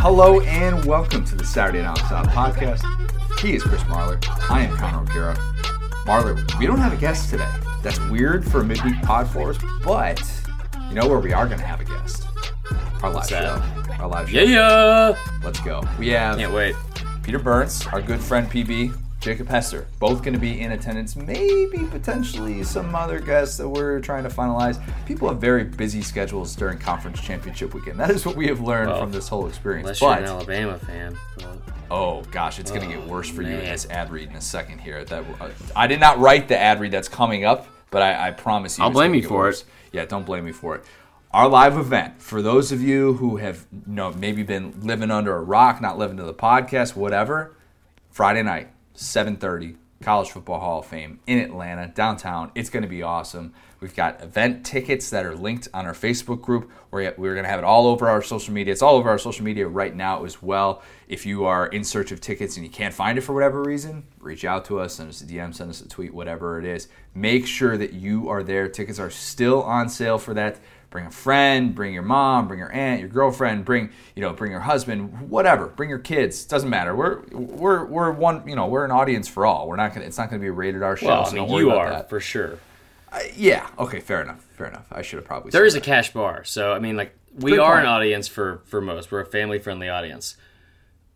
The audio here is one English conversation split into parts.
Hello and welcome to the Saturday Down South podcast. He is Chris Marler. I am Connor O'Gara. Marler, we don't have a guest today. That's weird for a midweek pod for us, but you know where we are going to have a guest? Our live show. Our live show. Yeah, Let's go. We have can't wait. Peter Burns, our good friend PB, Jacob Hester, both going to be in attendance. Maybe potentially some other guests that we're trying to finalize. People have very busy schedules during conference championship weekend. That is what we have learned Well, from this whole experience. Unless you're an Alabama fan. But oh gosh, it's going to get Oh, worse for you in this ad read in a second here. That uh, I did not write the ad read that's coming up, but I, I promise you, I'll blame you for worse. it. Yeah, don't blame me for it. Our live event for those of you who have you know maybe been living under a rock, not living to the podcast, whatever. Friday night, 7:30, College Football Hall of Fame in Atlanta, downtown. It's going to be awesome. We've got event tickets that are linked on our Facebook group. We're, we're going to have it all over our social media. It's all over our social media right now as well. If you are in search of tickets and you can't find it for whatever reason, reach out to us, send us a DM, send us a tweet, whatever it is. Make sure that you are there. Tickets are still on sale for that bring a friend bring your mom bring your aunt your girlfriend bring you know bring your husband whatever bring your kids It doesn't matter we're we're we're one you know we're an audience for all we're not gonna it's not gonna be a rated r show well, so I mean, you are that for sure. I- yeah okay fair enough fair enough i should have probably There is a cash bar, so I mean, like we Good are point. an audience for for most. We're a family friendly audience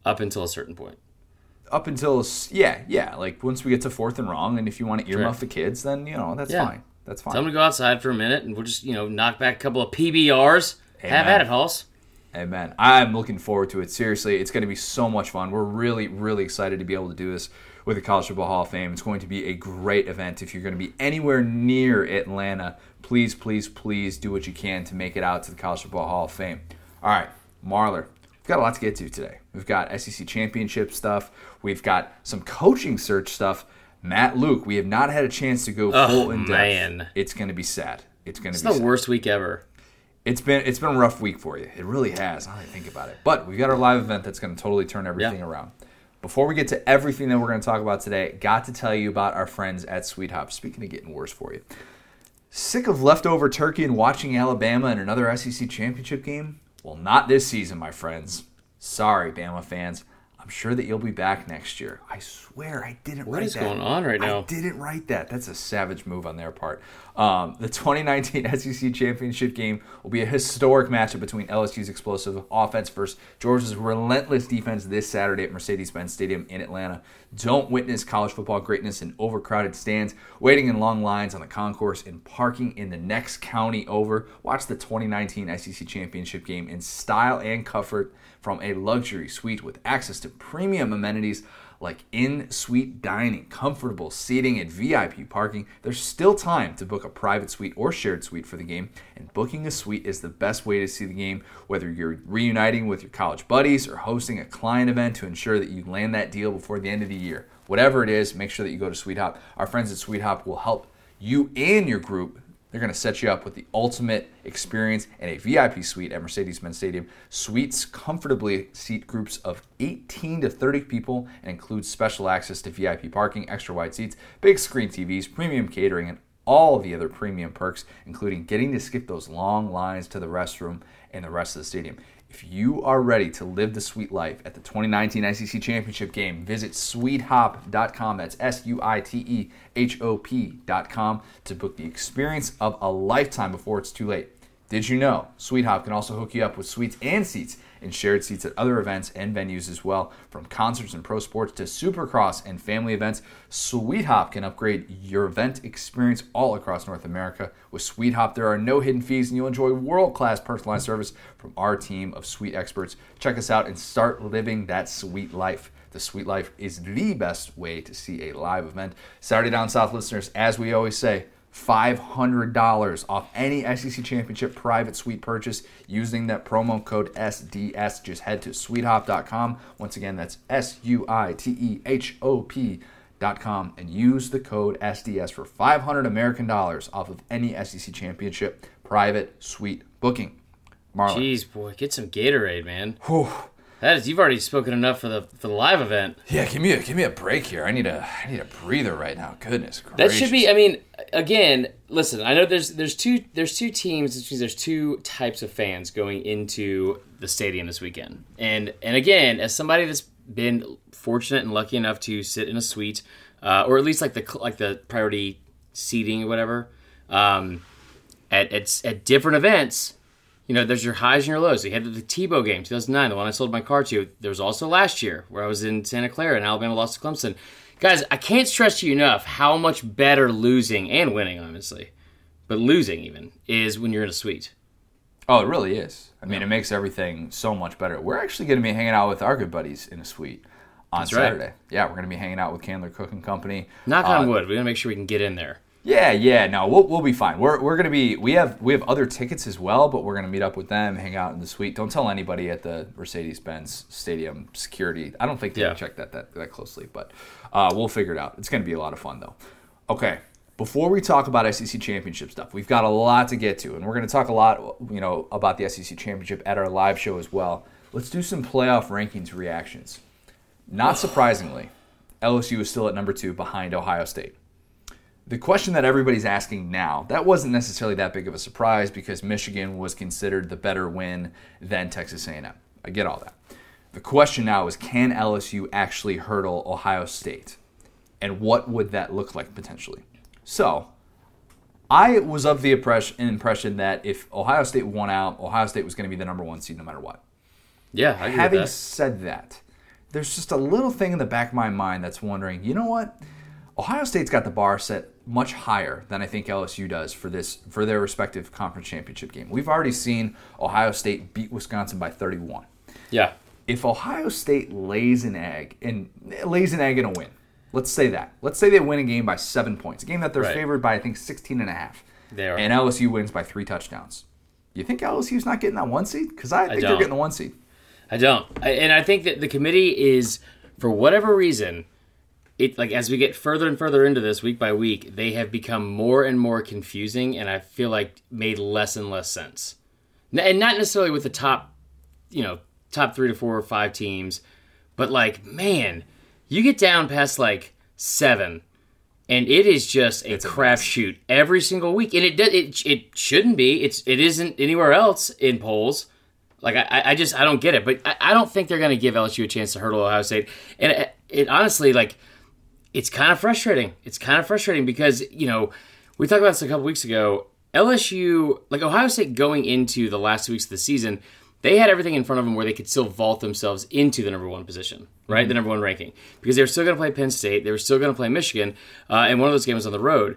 up until a certain point. up until yeah yeah like once we get to fourth and wrong and if you want to earmuff Right. the kids then you know that's Yeah. fine that's fine Tell them to go outside for a minute, and we'll just you know knock back a couple of PBRs. Have Amen. at it, Halls. Amen. I'm looking forward to it. Seriously, it's going to be so much fun. We're really, really excited to be able to do this with the College Football Hall of Fame. It's going to be a great event. If you're going to be anywhere near Atlanta, please, please, please do what you can to make it out to the College Football Hall of Fame. All right, Marler, we've got a lot to get to today. We've got SEC championship stuff. We've got some coaching search stuff. Matt Luke, we have not had a chance to go Oh, full in depth. man. It's going to be sad. It's going to be the sad. worst week ever. It's been it's been a rough week for you. It really has. Now that I think about it, but we've got our live event that's going to totally turn everything Yeah. around. Before we get to everything that we're going to talk about today, got to tell you about our friends at SuiteHop. Speaking of getting worse for you, sick of leftover turkey and watching Alabama in another SEC championship game? Well, not this season, my friends. Sorry, Bama fans. I'm sure that you'll be back next year. I swear I didn't What write that. that. going on right now? I didn't write that. That's a savage move on their part. Um, the 2019 SEC championship game will be a historic matchup between LSU's explosive offense versus Georgia's relentless defense this Saturday at Mercedes-Benz Stadium in Atlanta. Don't witness college football greatness in overcrowded stands, waiting in long lines on the concourse, and parking in the next county over. Watch the 2019 SEC championship game in style and comfort from a luxury suite with access to premium amenities like in suite dining, comfortable seating, and VIP parking. There's still time to book a private suite or shared suite for the game, and booking a suite is the best way to see the game, whether you're reuniting with your college buddies or hosting a client event to ensure that you land that deal before the end of the year. Whatever it is, make sure that you go to SuiteHop. Our friends at SuiteHop will help you and your group they're going to set you up with the ultimate experience and a VIP suite at Mercedes-Benz Stadium. Suites comfortably seat groups of 18 to 30 people and includes special access to VIP parking, extra wide seats, big screen TVs, premium catering, and all the other premium perks, including getting to skip those long lines to the restroom and the rest of the stadium. If you are ready to live the sweet life at the 2019 SEC Championship game, visit suitehop.com. That's S U I T E H O P.com to book the experience of a lifetime before it's too late. Did you know SuiteHop can also hook you up with suites and seats and shared seats at other events and venues as well? From concerts and pro sports to supercross and family events, SuiteHop can upgrade your event experience all across North America. With SuiteHop, there are no hidden fees and you'll enjoy world class personalized service from our team of sweet experts. Check us out and start living that sweet life. The Sweet Life is the best way to see a live event. Saturday Down South listeners, as we always say, $500 off any SEC Championship private suite purchase using that promo code SDS. Just head to suitehop.com. Once again, that's S U I T E H O P.com and use the code SDS for 500 American dollars off of any SEC Championship private suite booking. Marler, Jeez, boy, get some Gatorade, man. Whew. That is, you've already spoken enough for the for the live event. Yeah, give me a give me a break here. I need a I need a breather right now. Goodness gracious. That should be. I mean, again, listen. I know there's there's two there's two teams. Which means there's two types of fans going into the stadium this weekend. And and again, as somebody that's been fortunate and lucky enough to sit in a suite, uh, or at least like the like the priority seating or whatever, um, at at at different events. You know, there's your highs and your lows. So you had the Tebow game, 2009, the one I sold my car to. There was also last year where I was in Santa Clara and Alabama lost to Clemson. Guys, I can't stress to you enough how much better losing and winning, honestly, but losing even is when you're in a suite. Oh, it really is. I mean, it makes everything so much better. We're actually going to be hanging out with our good buddies in a suite on That's right. Saturday. Yeah, we're going to be hanging out with Candler Cooking Company. Knock Uh, on wood. We're gonna make sure we can get in there. Yeah, yeah, no, we'll, we'll be fine. We're, we're gonna be we have we have other tickets as well, but we're gonna meet up with them, hang out in the suite. Don't tell anybody at the Mercedes Benz Stadium security. I don't think they Yeah. check that, that that closely, but uh, we'll figure it out. It's gonna be a lot of fun though. Okay, before we talk about SEC championship stuff, we've got a lot to get to, and we're gonna talk a lot, you know, about the SEC championship at our live show as well. Let's do some playoff rankings reactions. Not surprisingly, LSU is still at number two behind Ohio State the question that everybody's asking now that wasn't necessarily that big of a surprise because michigan was considered the better win than texas a&m i get all that. The question now is can lsu actually hurdle ohio state? And what would that look like potentially? So i was of the impression that if ohio state won out ohio state was going to be the number one seed no matter what. Yeah, Having that. said that, there's just a little thing in the back of my mind that's wondering, you know what? Ohio State's got the bar set much higher than I think LSU does for this for their respective conference championship game. We've already seen Ohio State beat Wisconsin by 31. Yeah, If Ohio State lays an egg and lays an egg in a win, let's say that. Let's say they win a game by 7 points. A game that they're Right. favored by I think 16 and a half. They are. And LSU wins by 3 touchdowns. You think LSU's not getting that one seed? Cuz I think they're don't. getting the one seed. I don't, I, and I think that the committee is, for whatever reason, it like as we get further and further into this week by week, they have become more and more confusing, and I feel like made less and less sense. And not necessarily with the top, you know, top three to four or five teams, but like man, you get down past like seven, and it is just a crapshoot every single week, and it does it it shouldn't be. It's it isn't anywhere else in polls. Like I, I- just I don't get it, but I, I don't think they're going to give LSU a chance to hurdle Ohio State. And it, it honestly like it's kind of frustrating. It's kind of frustrating because you know we talked about this a couple weeks ago. LSU like Ohio State going into the last two weeks of the season, they had everything in front of them where they could still vault themselves into the number one position, right? The number one ranking because they were still going to play Penn State, they were still going to play Michigan, uh, and one of those games on the road.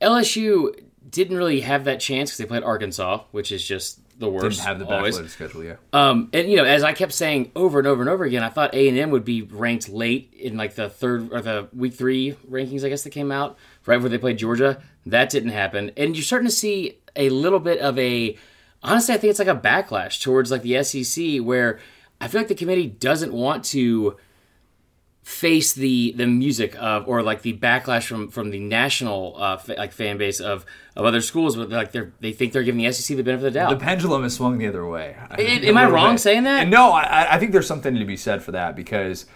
LSU didn't really have that chance because they played Arkansas, which is just the worst. Didn't have the always. backloaded schedule, yeah. Um, and you know, as I kept saying over and over and over again, I thought A and M would be ranked late in like the third or the week three rankings. I guess that came out right before they played Georgia. That didn't happen, and you're starting to see a little bit of a. Honestly, I think it's like a backlash towards like the SEC, where I feel like the committee doesn't want to face the the music of or like the backlash from from the national uh, fa- like fan base of of other schools, but like they're they think they're giving the SEC the benefit of the doubt. The pendulum has swung the other way. A- am I wrong saying that? And no, I, I think there's something to be said for that because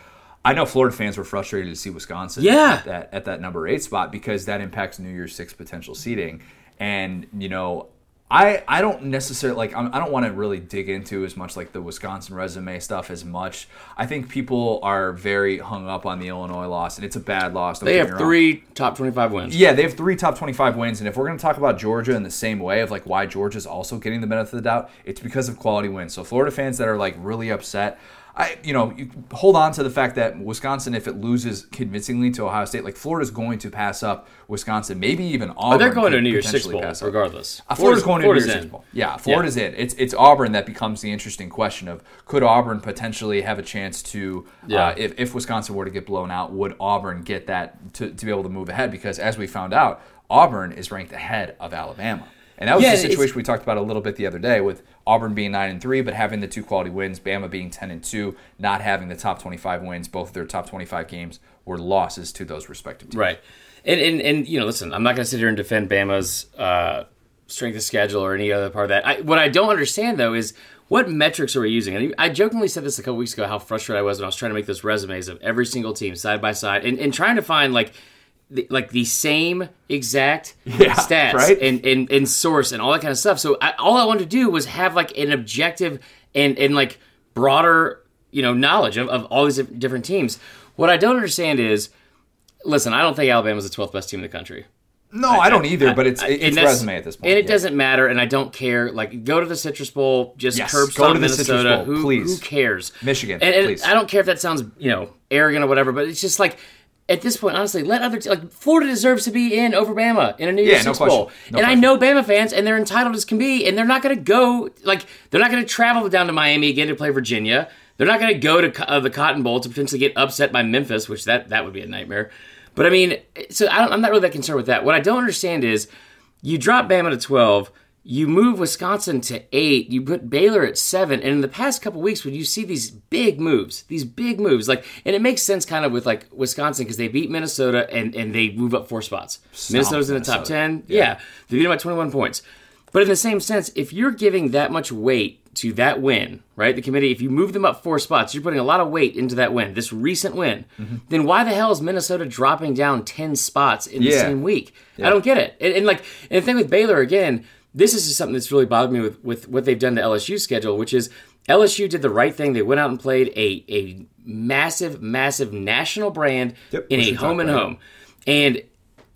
I know Florida fans were frustrated to see Wisconsin Yeah. at, that, at that number eight spot because that impacts New Year's Six potential seeding. And, you know, I, I don't necessarily like I'm, I don't want to really dig into as much like the Wisconsin resume stuff as much. I think people are very hung up on the Illinois loss, and it's a bad loss. They have me wrong. three top 25 wins. Yeah, they have three top 25 wins. And if we're going to talk about Georgia in the same way of like why Georgia's also getting the benefit of the doubt, it's because of quality wins. So Florida fans that are like really upset, I you know, you hold on to the fact that Wisconsin, if it loses convincingly to Ohio State, like Florida's going to pass up Wisconsin, maybe even Auburn. Oh, they're going to New Year's Six potentially Bowl, pass up. regardless. Uh, Florida's, going to New Year's Six. Bowl. Yeah, Florida's in. It's it's Auburn that becomes the interesting question of could Auburn potentially have a chance to Yeah. uh, if, if Wisconsin were to get blown out, would Auburn get that to, to be able to move ahead? Because as we found out, Auburn is ranked ahead of Alabama. And that was Yeah, the situation we talked about a little bit the other day with Auburn being nine and three, but having the two quality wins, Bama being ten and two, not having the top twenty five wins. Both of their top twenty five games were losses to those respective teams. Right. And, and, and, you know, listen, I'm not going to sit here and defend Bama's uh, strength of schedule or any other part of that. I, what I don't understand, though, is what metrics are we using? And I jokingly said this a couple weeks ago how frustrated I was when I was trying to make those resumes of every single team side by side and, and trying to find like the, like the same exact Yeah, stats right? and, and and source and all that kind of stuff. So I, all I wanted to do was have like an objective and and like broader you know knowledge of, of all these different teams. What I don't understand is, listen, I don't think Alabama's the 12th best team in the country. No, I, don't either. but it's I- it's resume at this point. and it yeah. doesn't matter, and I don't care. Like, go to the Citrus Bowl, just Yes, curb go stomp to the Minnesota. Bowl, who, please. who cares? Michigan, and, and please. I don't care if that sounds you know arrogant or whatever, but it's just like at this point, honestly, let other te- like Florida deserves to be in over Bama in a New Year's Yeah, no Six question. Bowl, No and I know Bama fans, and they're entitled as can be, and they're not going to go like they're not going to travel down to Miami again to play Virginia. They're not going to go to uh, the Cotton Bowl to potentially get upset by Memphis, which that that would be a nightmare. But I mean, so I don't, I'm not really that concerned with that. What I don't understand is you drop Bama to 12, you move Wisconsin to 8, you put Baylor at 7, and in the past couple weeks when you see these big moves, these big moves, like and it makes sense kind of with like Wisconsin because they beat Minnesota and and they move up four spots. Minnesota's in the top 10. Yeah. They beat them by 21 points. But in the same sense, if you're giving that much weight to that win, right? The committee, if you move them up four spots, you're putting a lot of weight into that win, this recent win. Mm-hmm. Then why the hell is Minnesota dropping down 10 spots in the same week? I don't get it. And, and like, and the thing with Baylor, again, this is just something that's really bothered me with, with what they've done to LSU's schedule, which is LSU did the right thing. They went out and played a, a massive, massive national brand Yep, in a home and home. And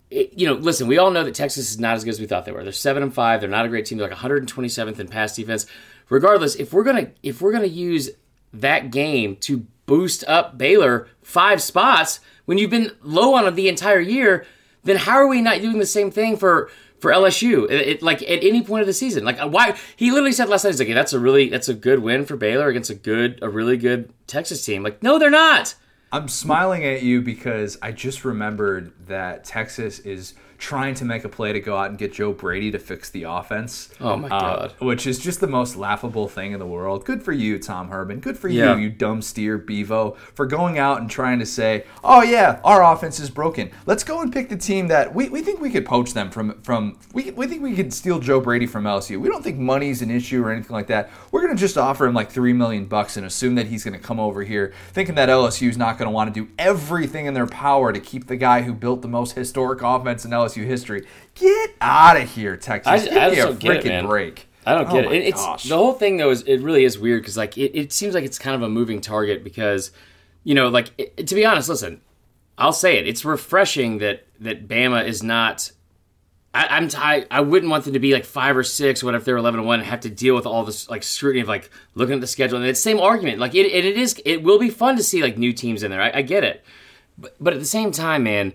it, you know, listen, we all know that Texas is not as good as we thought they were. They're seven and five. They're not a great team. They're like 127th in pass defense. Regardless, if we're gonna if we're gonna use that game to boost up Baylor five spots when you've been low on it the entire year, then how are we not doing the same thing for for LSU? It, it- like at any point of the season, like uh, why he literally said last night, he's like, "Yeah, that's a really that's a good win for Baylor against a good a really good Texas team. Like, no, they're not. I'm smiling at you because I just remembered that Texas is trying to make a play to go out and get Joe Brady to fix the offense. Oh, my uh, God. which is just the most laughable thing in the world. Good for you, Tom Herman. Good for Yeah. you, you dumb steer Bevo, for going out and trying to say, "Oh yeah, our offense is broken. Let's go and pick the team that we, we think we could poach them from from we we think we could steal Joe Brady from LSU. We don't think money's an issue or anything like that. We're gonna just offer him like three million bucks and assume that he's gonna come over here, thinking that LSU's not gonna want to do everything in their power to keep the guy who built the most historic offense in LSU history. Get out of here, Texas. I- Give I me a don't get it, freaking break. I don't Oh get my it. It's gosh. the whole thing though is it really is weird because like it, it seems like it's kind of a moving target because you know like it, to be honest, listen, I'll say it. It's refreshing that that Bama is not. I, I'm t- I, I wouldn't want them to be like five or six. What if they're eleven and one and have to deal with all this like scrutiny of like looking at the schedule and it's the same argument. Like it, it, it is. It will be fun to see like new teams in there. I, I get it, but but at the same time, man.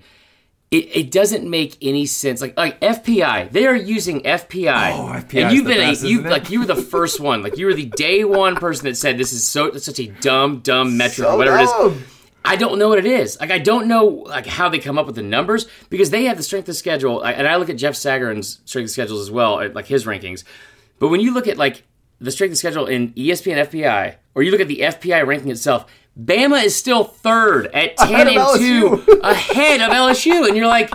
It, it doesn't make any sense. Like like FPI, they are using FPI, Oh, FPI and you've been best, a, you like you were the first one. Like you were the day one person that said this is so such a dumb dumb metric So or whatever it is. I don't know what it is. Like I don't know like how they come up with the numbers because they have the strength of schedule, and I look at Jeff Sagarin's strength of schedules as well, like his rankings. But when you look at like the strength of schedule in ESPN FPI, or you look at the FPI ranking itself, Bama is still third at ten and two, ahead of LSU, and you're like.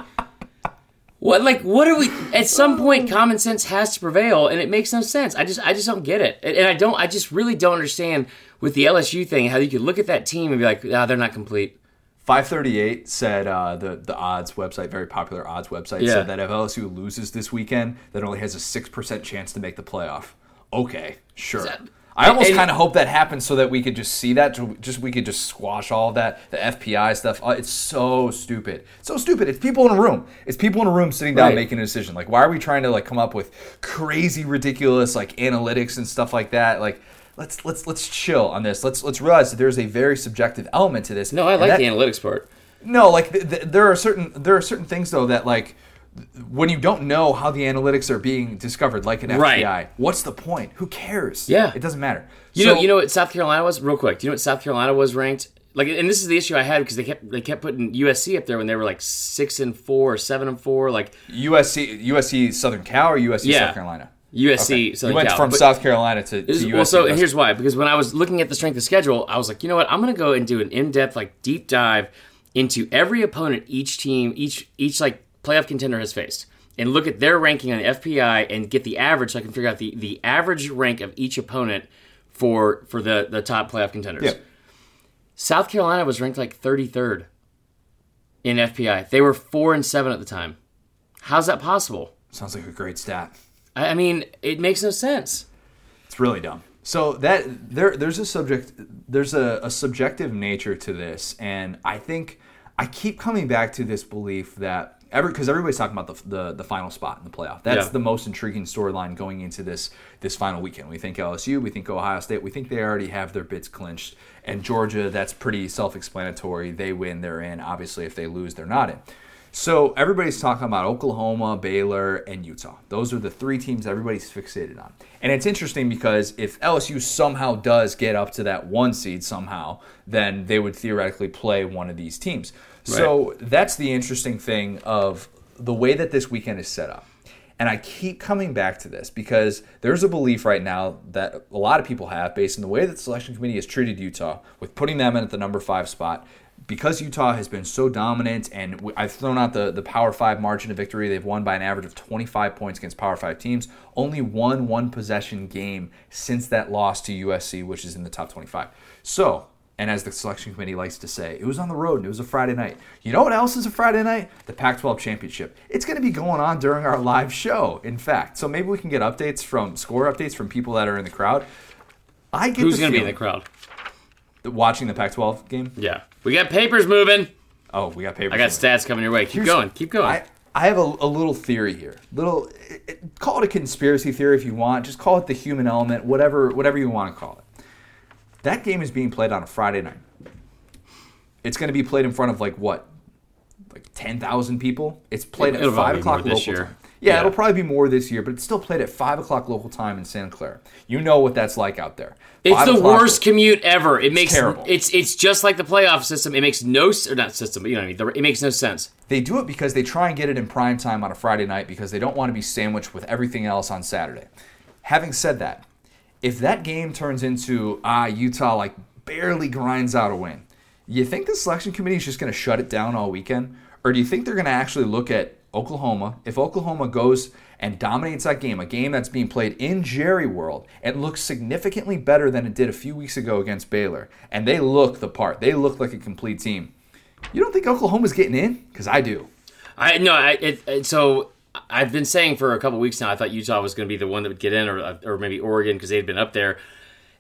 What like what are we? At some point, common sense has to prevail, and it makes no sense. I just I just don't get it, and and I don't I just really don't understand with the LSU thing how you could look at that team and be like, ah, they're not complete. 538 said uh, the the odds website, very popular odds website, Yeah. said that if LSU loses this weekend, that only has a six percent chance to make the playoff. Okay, sure. that- I almost kind of hope that happens so that we could just see that, to- just we could just squash all that, the FPI stuff. Uh, It's so stupid, so stupid. It's people in a room. It's people in a room sitting down Right. making a decision. Like, why are we trying to like come up with crazy, ridiculous like analytics and stuff like that? Like. Let's let's let's chill on this. Let's let's realize that there's a very subjective element to this. No, I like that- the analytics part. no, like th- th- there are certain there are certain things though that like when you don't know how the analytics are being discovered, like an FPI, Right. what's the point? Who cares? Yeah. it doesn't matter. You So- know, you know what South Carolina was real quick. Do you know what South Carolina was ranked? Like, and this is the issue I had because they kept they kept putting USC up there when they were like six and four or seven and four. Like USC, USC Southern Cal or USC Yeah. South Carolina. USC, you Southern went Cal. from But- South Carolina to, to USC. well, so here's why. Because when I was looking at the strength of schedule, I was like, you know what? I'm going to go and do an in-depth, like deep dive into every opponent each team, each each like playoff contender has faced, and look at their ranking on the FPI and get the average, so I can figure out the the average rank of each opponent for for the the top playoff contenders. Yeah. South Carolina was ranked like 33rd in FPI. They were four and seven at the time. How's that possible? Sounds like a great stat. I, I mean, it makes no sense. It's really dumb. So that there there's a subject there's a, a subjective nature to this, and I think I keep coming back to this belief that because everybody's talking about the, the the final spot in the playoff. That's Yeah. the most intriguing storyline going into this this final weekend. We think LSU, we think Ohio State, we think they already have their bids clinched, and Georgia. That's pretty self-explanatory. They win, they're in. Obviously, if they lose, they're not in. So everybody's talking about Oklahoma, Baylor, and Utah. Those are the three teams everybody's fixated on. And it's interesting because if LSU somehow does get up to that one seed somehow, then they would theoretically play one of these teams. So that's the interesting thing of the way that this weekend is set up. And I keep coming back to this because there's a belief right now that a lot of people have, based on the way that the selection committee has treated Utah, with putting them in at the number five spot, because Utah has been so dominant, and I've thrown out the, the Power Five margin of victory. They've won by an average of 25 points against Power Five teams. Only one one possession game since that loss to USC, which is in the top 25. So, and as the selection committee likes to say, it was on the road and it was a Friday night. You know what else is a Friday night? The Pac 12 championship. It's going to be going on during our live show, in fact. So maybe we can get updates from score updates from people that are in the crowd. I get Who's going to be in the crowd? watching the Pac 12 game? Yeah, we got papers moving. Oh, we got papers. I got it. stats coming your way. Keep Here's- going. Keep going. I, I have a, a little theory here. Little, it, it- call it a conspiracy theory if you want. Just call it the human element, whatever, whatever you want to call it. That game is being played on a Friday night. It's going to be played in front of like what, like ten thousand people. It's played It'll at five o'clock local time. Yeah, Yeah. it'll probably be more this year, but it's still played at five o'clock local time in Santa Clara. You know what that's like out there. It's Five the worst commute ever. It makes terrible. it's it's just like the playoff system. It makes no or not system, but you know what I mean. It makes no sense. They do it because they try and get it in prime time on a Friday night because they don't want to be sandwiched with everything else on Saturday. Having said that, if that game turns into ah Utah like barely grinds out a win, you think the selection committee is just going to shut it down all weekend, or do you think they're going to actually look at Oklahoma? If Oklahoma goes and dominates that game, a game that's being played in Jerry World, and looks significantly better than it did a few weeks ago against Baylor, and they look the part, they look like a complete team. You don't think Oklahoma's getting in? Because I do. I no. I it, it, so I've been saying for a couple weeks now. I thought Utah was going to be the one that would get in, or uh, or maybe Oregon because they had been up there,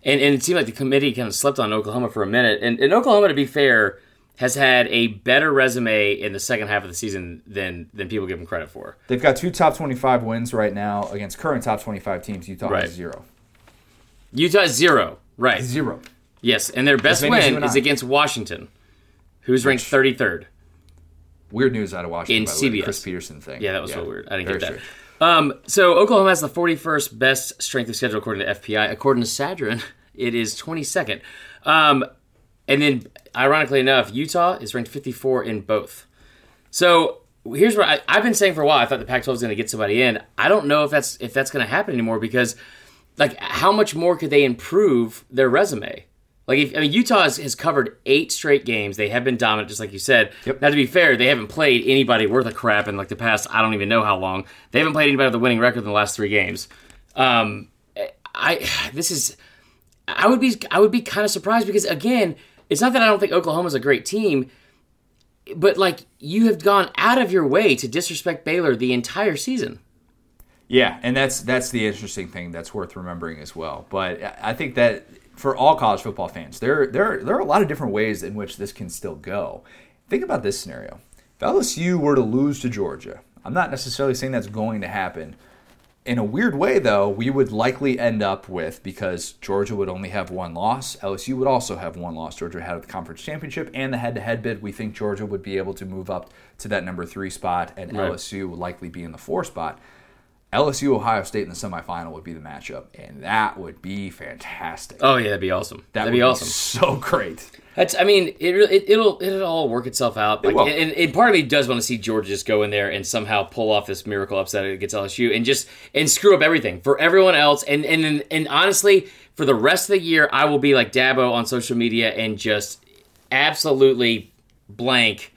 and and it seemed like the committee kind of slept on Oklahoma for a minute. And, and Oklahoma, to be fair, has had a better resume in the second half of the season than than people give them credit for. They've got two top 25 wins right now against current top 25 teams. Utah Right. zero. Utah is zero, right? Zero. Yes, and their best As many as you win is against Washington, who's ranked thirty third. Weird news out of Washington. In by the way, CBS. Chris Petersen thing. Yeah, that was so weird. I didn't very get that. strange. Um, so Oklahoma has the 41st best strength of schedule according to FPI. According to Sagarin, it is 22nd. Um, and then, ironically enough, Utah is ranked 54 in both. So here's what I, I've been saying for a while. I thought the Pac-12 was going to get somebody in. I don't know if that's if that's going to happen anymore because, like, how much more could they improve their resume? Like, if, I mean, Utah has, has covered eight straight games. They have been dominant, just like you said. Yep. Now, to be fair, they haven't played anybody worth a crap in like the past. I don't even know how long. They haven't played anybody with a winning record in the last three games. Um, I this is I would be I would be kind of surprised because again, it's not that I don't think Oklahoma's a great team, but like you have gone out of your way to disrespect Baylor the entire season. Yeah, and that's that's the interesting thing that's worth remembering as well. But I I think that for all college football fans, there there there are a lot of different ways in which this can still go. Think about this scenario: if LSU were to lose to Georgia, I'm not necessarily saying that's going to happen. In a weird way, though, we would likely end up with because Georgia would only have one loss. LSU would also have one loss. Georgia had the conference championship and the head-to-head bid. We think Georgia would be able to move up to that number three spot, and Right. LSU would likely be in the four spot. LSU Ohio State in the semifinal would be the matchup, and that would be fantastic. Oh yeah, that'd be awesome. that that'd would be awesome. so great. That's. I mean, it, it it'll it'll all work itself out. Like, will. and, and part of me does want to see Georgia just go in there and somehow pull off this miracle upset against LSU and just and screw up everything for everyone else. And and and, and honestly, for the rest of the year, I will be like Dabo on social media and just absolutely blank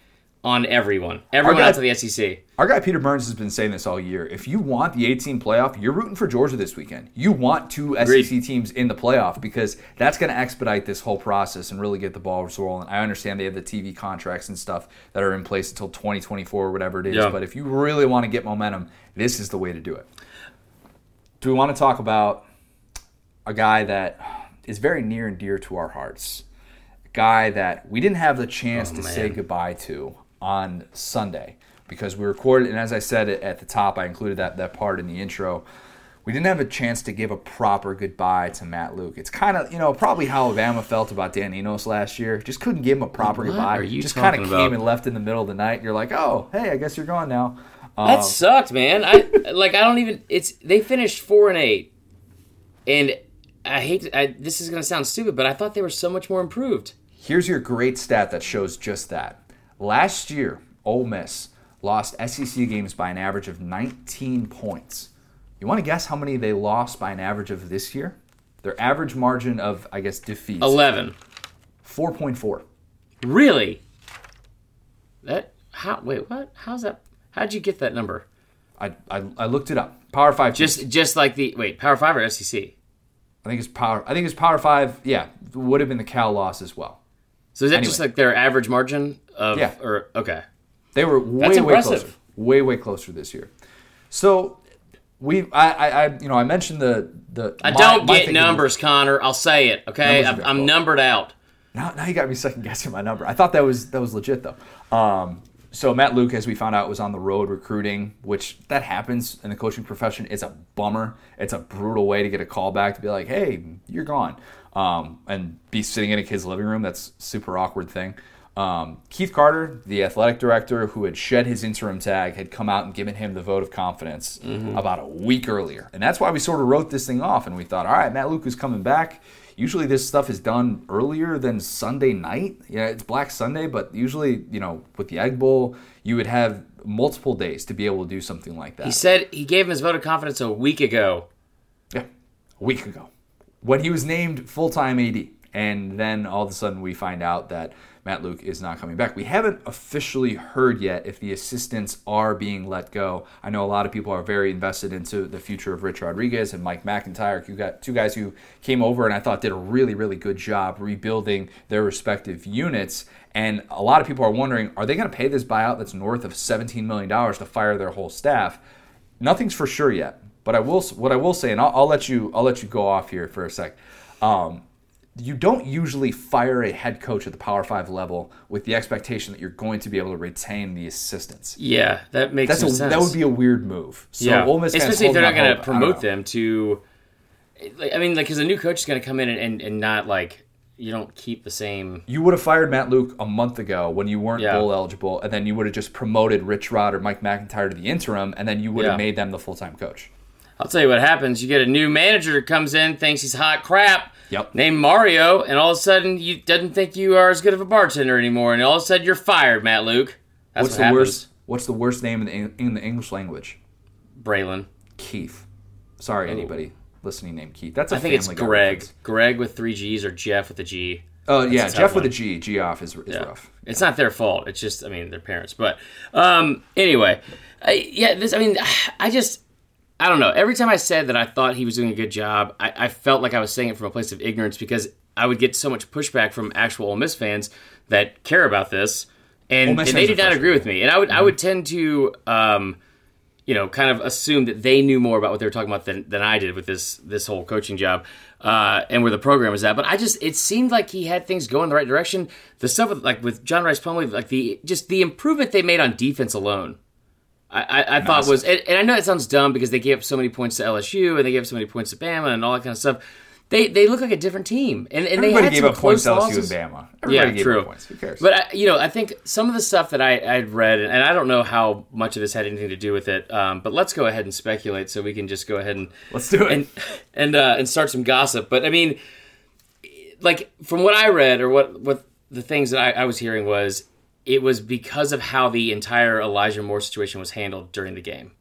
on everyone. Everyone guy- outside the SEC. Our guy Peter Burns has been saying this all year. If you want the 18 playoff, you're rooting for Georgia this weekend. You want two Agreed. SEC teams in the playoff because that's going to expedite this whole process and really get the ball rolling. I understand they have the TV contracts and stuff that are in place until 2024 or whatever it is, Yeah. but if you really want to get momentum, this is the way to do it. Do we want to talk about a guy that is very near and dear to our hearts? A guy that we didn't have the chance Oh, to man. say goodbye to on Sunday because we recorded, and as I said at the top, I included that, that part in the intro. We didn't have a chance to give a proper goodbye to Matt Luke. It's kind of, you know, probably how Alabama felt about Dan Enos last year. Just couldn't give him a proper What goodbye. are you Just kind of came about? and left in the middle of the night. You're like, oh, hey, I guess you're gone now. Um, That sucked, man. I like. I don't even. It's they finished four and eight, and I hate. To, I, this is gonna sound stupid, but I thought they were so much more improved. Here's your great stat that shows just that. Last year, Ole Miss lost SEC games by an average of 19 points. You want to guess how many they lost by an average of this year? Their average margin of, I guess, defeat. Eleven. 4.4. Really? That how? Wait, what? How's that? How'd you get that number? I, I, I looked it up. Power five. teams. Just just like the wait, Power Five or SEC? I think it's power. I think it's power five. Yeah, would have been the Cal loss as well. So is that Anyway. just like their average margin of? Yeah. Or okay. They were way That's way closer, way way closer this year. So we, I, I, I you know, I mentioned the the. I my- don't my get numbers, Connor. I'll say it. Okay, I'm, I'm numbered out. Now, now you got me second guessing my number. I thought that was that was legit though. Um, so Matt Luke, as we found out, was on the road recruiting, which that happens in the coaching profession. It's a bummer. It's a brutal way to get a call back to be like, "Hey, you're gone," um, and be sitting in a kid's living room. That's a super awkward thing. Um, Keith Carter, the athletic director who had shed his interim tag, had come out and given him the vote of confidence about a week earlier. And that's why we sort of wrote this thing off and we thought, all right, Matt Luke is coming back. Usually this stuff is done earlier than Sunday night. Yeah, it's Black Sunday, but usually, you know, with the Egg Bowl, you would have multiple days to be able to do something like that. He said he gave him his vote of confidence a week ago. Yeah, a week ago, when he was named full time AD, and then all of a sudden we find out that Matt Luke is not coming back. We haven't officially heard yet if the assistants are being let go. I know a lot of people are very invested into the future of Rich Rodriguez and Mike McIntyre. You got two guys who came over and I thought did a really, really good job rebuilding their respective units. And a lot of people are wondering, are they going to pay this buyout that's north of $17 million to fire their whole staff? nothing's for sure yet. But I will what I will say, and I'll, I'll let you I'll let you go off here for a sec. Um, you don't usually fire a head coach at the Power Five level with the expectation that you're going to be able to retain the assistants. Yeah, that makes That's a, sense. that would be a weird move. So yeah, especially if they're not going to hope. I don't promote them to. like, I mean, like, because a new coach is going to come in and, and, and not like you don't keep the same. You would have fired Matt Luke a month ago when you weren't Yeah. bowl eligible, and then you would have just promoted Rich Rod or Mike McIntyre to the interim, and then you would Yeah. have made them the full time coach. I'll tell you what happens. You get a new manager comes in, thinks he's hot crap, Yep. named Mario, and all of a sudden you doesn't think you are as good of a bartender anymore, and all of a sudden you're fired, Matt Luke. That's What's what the happens. worst? What's the worst name in the, in the English language? Braylon. Keith. Sorry, anybody listening named Keith. That's a I think it's Greg. reference. Greg with three G's or Jeff with a G. Oh yeah, Jeff with one. a G. G off is, is Yeah. rough. It's not their fault. It's just, I mean, their parents. But um, anyway, I, yeah, this. I mean, I just, I don't know. Every time I said that I thought he was doing a good job, I, I felt like I was saying it from a place of ignorance because I would get so much pushback from actual Ole Miss fans that care about this, and, and they did not agree with me. And I would, I would tend to. Um, you know, kind of assume that they knew more about what they were talking about than, than I did with this this whole coaching job uh, and where the program was at. But I just it seemed like he had things going the right direction. The stuff with like with John Rice Plumlee, like the just the improvement they made on defense alone. I, I, I thought was, and, and I know it sounds dumb because they gave up so many points to LSU and they gave up so many points to Bama and all that kind of stuff. They they look like a different team, and, and they had gave some up points to LSU and Bama. Everybody Yeah, gave true. Who cares? But I, you know, I think some of the stuff that I, I'd read, and I don't know how much of this had anything to do with it. Um, but let's go ahead and speculate, so we can just go ahead and Let's do it. and and uh, and start some gossip. But I mean, like from what I read, or what what the things that I, I was hearing was it was because of how the entire Elijah Moore situation was handled during the game,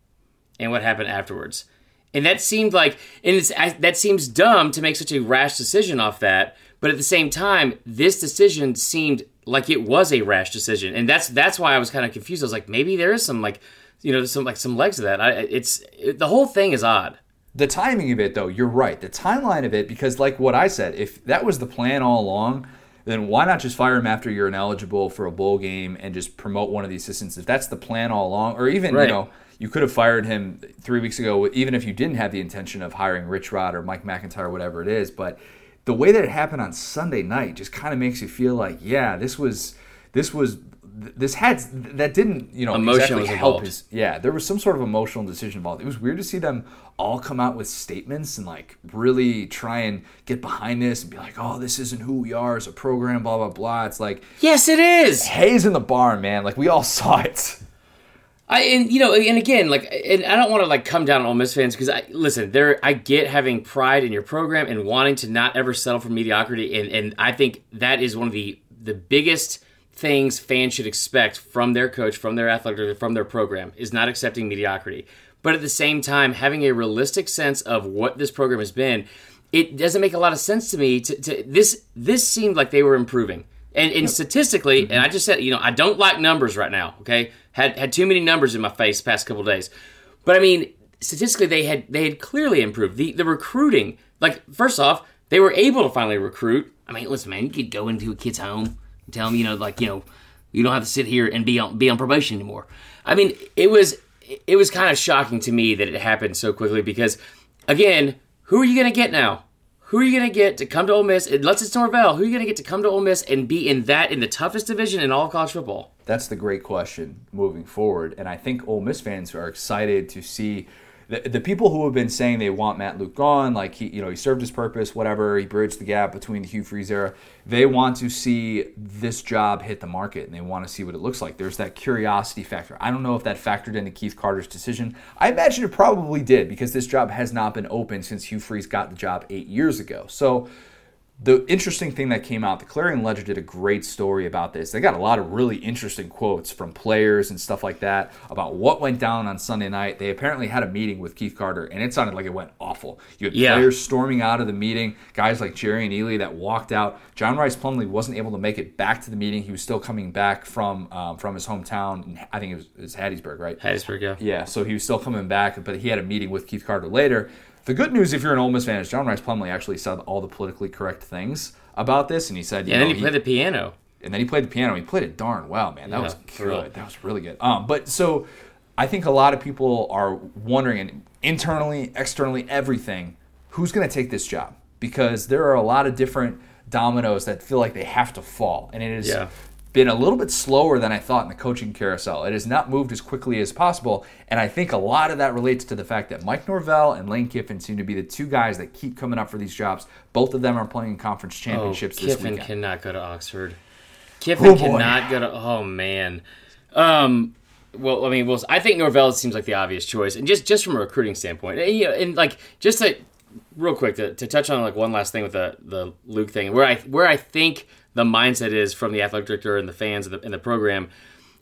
and what happened afterwards. And that seemed like, and I, that seems dumb to make such a rash decision off that. But at the same time, this decision seemed like it was a rash decision, and that's that's why I was kind of confused. I was like, maybe there is some like, you know, some like some legs to that. I, it's it, the whole thing is odd. The timing of it, though, you're right. The timeline of it, because like what I said, if that was the plan all along, then why not just fire him after you're ineligible for a bowl game and just promote one of the assistants? If that's the plan all along, or even Right. you know. You could have fired him three weeks ago, even if you didn't have the intention of hiring Rich Rod or Mike McIntyre, or whatever it is. But the way that it happened on Sunday night just kind of makes you feel like, yeah, this was, this was, this had that didn't, you know, Emotion exactly help his yeah, there was some sort of emotional decision involved. It was weird to see them all come out with statements and like really try and get behind this and be like, "Oh, this isn't who we are as a program." Blah blah blah. It's like Yes, it is. haze in the barn, man. Like we all saw it. I and you know, and again, like, and I don't want to like come down on Ole Miss fans because I listen. There, I get having pride in your program and wanting to not ever settle for mediocrity, and and I think that is one of the the biggest things fans should expect from their coach, from their athletic, from their program is not accepting mediocrity. But at the same time, having a realistic sense of what this program has been, it doesn't make a lot of sense to me. To, to this, this seemed like they were improving. And, and statistically, and mm-hmm. I just said, you know, I don't like numbers right now. Okay, had had too many numbers in my face the past couple days, but I mean, statistically, they had they had clearly improved. The the recruiting, like first off, they were able to finally recruit. I mean, listen, man, you could go into a kid's home tell them, you know, like you know, you don't have to sit here and be on be on probation anymore. I mean, it was it was kind of shocking to me that it happened so quickly because, again, who are you going to get now? Who are you going to get to come to Ole Miss? Unless it's Norvell, who are you going to get to come to Ole Miss and be in that in the toughest division in all college football? That's the great question moving forward. And I think Ole Miss fans are excited to see the, the people who have been saying they want Matt Luke gone, like he, you know, he served his purpose, whatever. He bridged the gap between the Hugh Freeze era. They want to see this job hit the market, and they want to see what it looks like. There's that curiosity factor. I don't know if that factored into Keith Carter's decision. I imagine it probably did because this job has not been open since Hugh Freeze got the job eight years ago. So the interesting thing that came out, the Clarion Ledger did a great story about this. They got a lot of really interesting quotes from players and stuff like that about what went down on Sunday night. They apparently had a meeting with Keith Carter, and it sounded like it went awful. You had Yeah. players storming out of the meeting, guys like Jerrion Ealy that walked out. John Rice Plumlee wasn't able to make it back to the meeting. He was still coming back from um, from his hometown. I think it was, it was Hattiesburg, right? Hattiesburg, yeah. Yeah, so he was still coming back, but he had a meeting with Keith Carter later. The good news, if you're an Ole Miss fan, is John Rice Plumlee actually said all the politically correct things about this, and he said, you And know, then he played the piano. and then he played the piano. He played it darn well, man. That Yeah, was for real. good. That was really good. Um, but so I think a lot of people are wondering, and internally, externally, everything, who's going to take this job? Because there are a lot of different dominoes that feel like they have to fall, and it is Yeah. Been a little bit slower than I thought in the coaching carousel. It has not moved as quickly as possible, and I think a lot of that relates to the fact that Mike Norvell and Lane Kiffin seem to be the two guys that keep coming up for these jobs. Both of them are playing in conference Oh, championships this Kiffin weekend. cannot go to Oxford. Kiffin Oh, cannot go to. Oh man. Um. Well, I mean, well, I think Norvell seems like the obvious choice, and just just from a recruiting standpoint, and, you know, and like just to real quick to, to touch on like one last thing with the the Luke thing, where I where I think the mindset is from the athletic director and the fans and the, and the program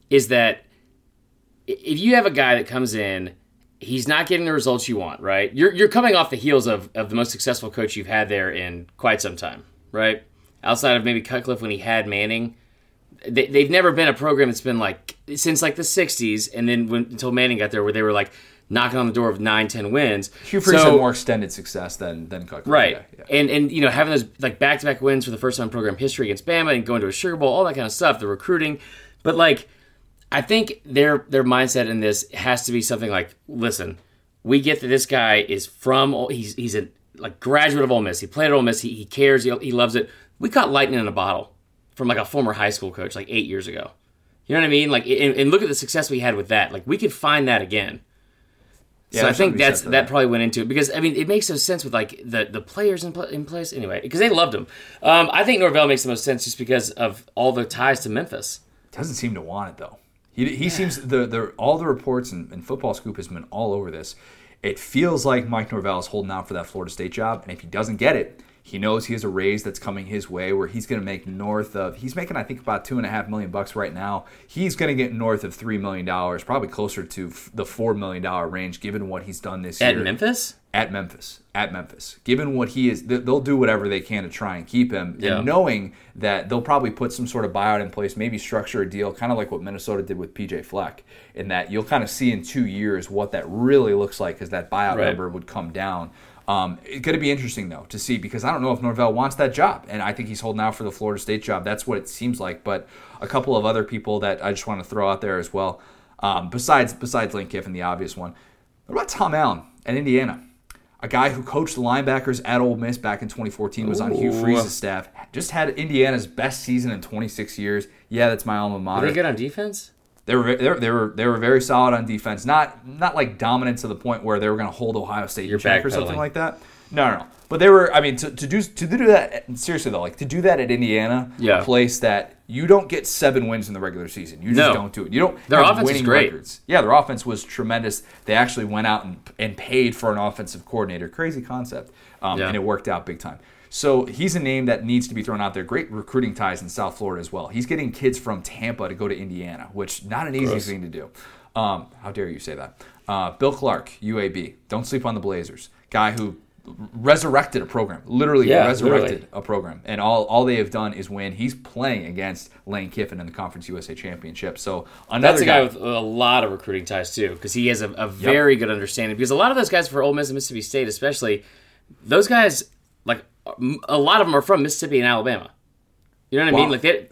is that if you have a guy that comes in, he's not getting the results you want, right? You're, you're coming off the heels of, of the most successful coach you've had there in quite some time, right? Outside of maybe Cutcliffe when he had Manning, they, they've never been a program that's been like since like the 60s and then when, until Manning got there where they were like knocking on the door of nine, 10 wins. Hugh Freeze So- had more extended success than than Cook. Right. Yeah, yeah. And and you know, having those like back to back wins for the first time in program history against Bama and going to a Sugar Bowl, all that kind of stuff, the recruiting. But like I think their their mindset in this has to be something like, listen, we get that this guy is from he's he's a like graduate of Ole Miss. He played at Ole Miss. He, he cares. He, he loves it. We caught lightning in a bottle from like a former high school coach like eight years ago. You know what I mean? Like, and, and look at the success we had with that. Like, we could find that again. Yeah, so I think something to be that's that that. probably went into it because I mean it makes no sense with like the the players in, pl- in place anyway because they loved him. Um, I think Norvell makes the most sense just because of all the ties to Memphis. Doesn't seem to want it though. He, he seems the the all the reports and, and football scoop has been all over this. It feels like Mike Norvell is holding out for that Florida State job, and if he doesn't get it, He knows he has a raise that's coming his way where he's going to make north of. He's making I think about two and a half million bucks right now. He's going to get north of three million dollars, probably closer to f- the four million dollar range, given what he's done this At year At Memphis? at Memphis. At Memphis, given what he is, th- they'll do whatever they can to try and keep him, Yeah. and knowing that they'll probably put some sort of buyout in place, maybe structure a deal, kind of like what Minnesota did with PJ Fleck, in that you'll kind of see in two years what that really looks like, because that buyout Right. number would come down. Um, it's going to be interesting though to see because I don't know if Norvell wants that job, and I think he's holding out for the Florida State job. That's what it seems like. But a couple of other people that I just want to throw out there as well, um, besides besides Lane Kiffin, the obvious one. What about Tom Allen at Indiana? A guy who coached the linebackers at Ole Miss back in 2014 was on Hugh Freeze's staff. Just had Indiana's best season in 26 years. Yeah, that's my alma mater. Are they good on defense? They were they were they were, they were very solid on defense. Not not like dominant to the point where they were going to hold Ohio State You're in check or something like that. No, no, no. But they were. I mean, to, to do to do that seriously though, like to do that at Indiana, Yeah. a place that you don't get seven wins in the regular season. You just No. don't do it. You don't. Their have offense is winning great. Records. Yeah, their offense was tremendous. They actually went out and, and paid for an offensive coordinator. Crazy concept, um, Yeah. and it worked out big time. So he's a name that needs to be thrown out there. Great recruiting ties in South Florida as well. He's getting kids from Tampa to go to Indiana, which not an easy Gross. thing to do. Um, how dare you say that? Uh, Bill Clark, UAB. Don't sleep on the Blazers. Guy who resurrected a program, literally Yeah, resurrected literally. a program, and all all they have done is win. He's playing against Lane Kiffin in the Conference USA Championship. So another That's a guy. guy with a lot of recruiting ties too, because he has a, a very good understanding. Because a lot of those guys for Ole Miss and Mississippi State, especially, those guys a lot of them are from Mississippi and Alabama. You know what I mean? Like they.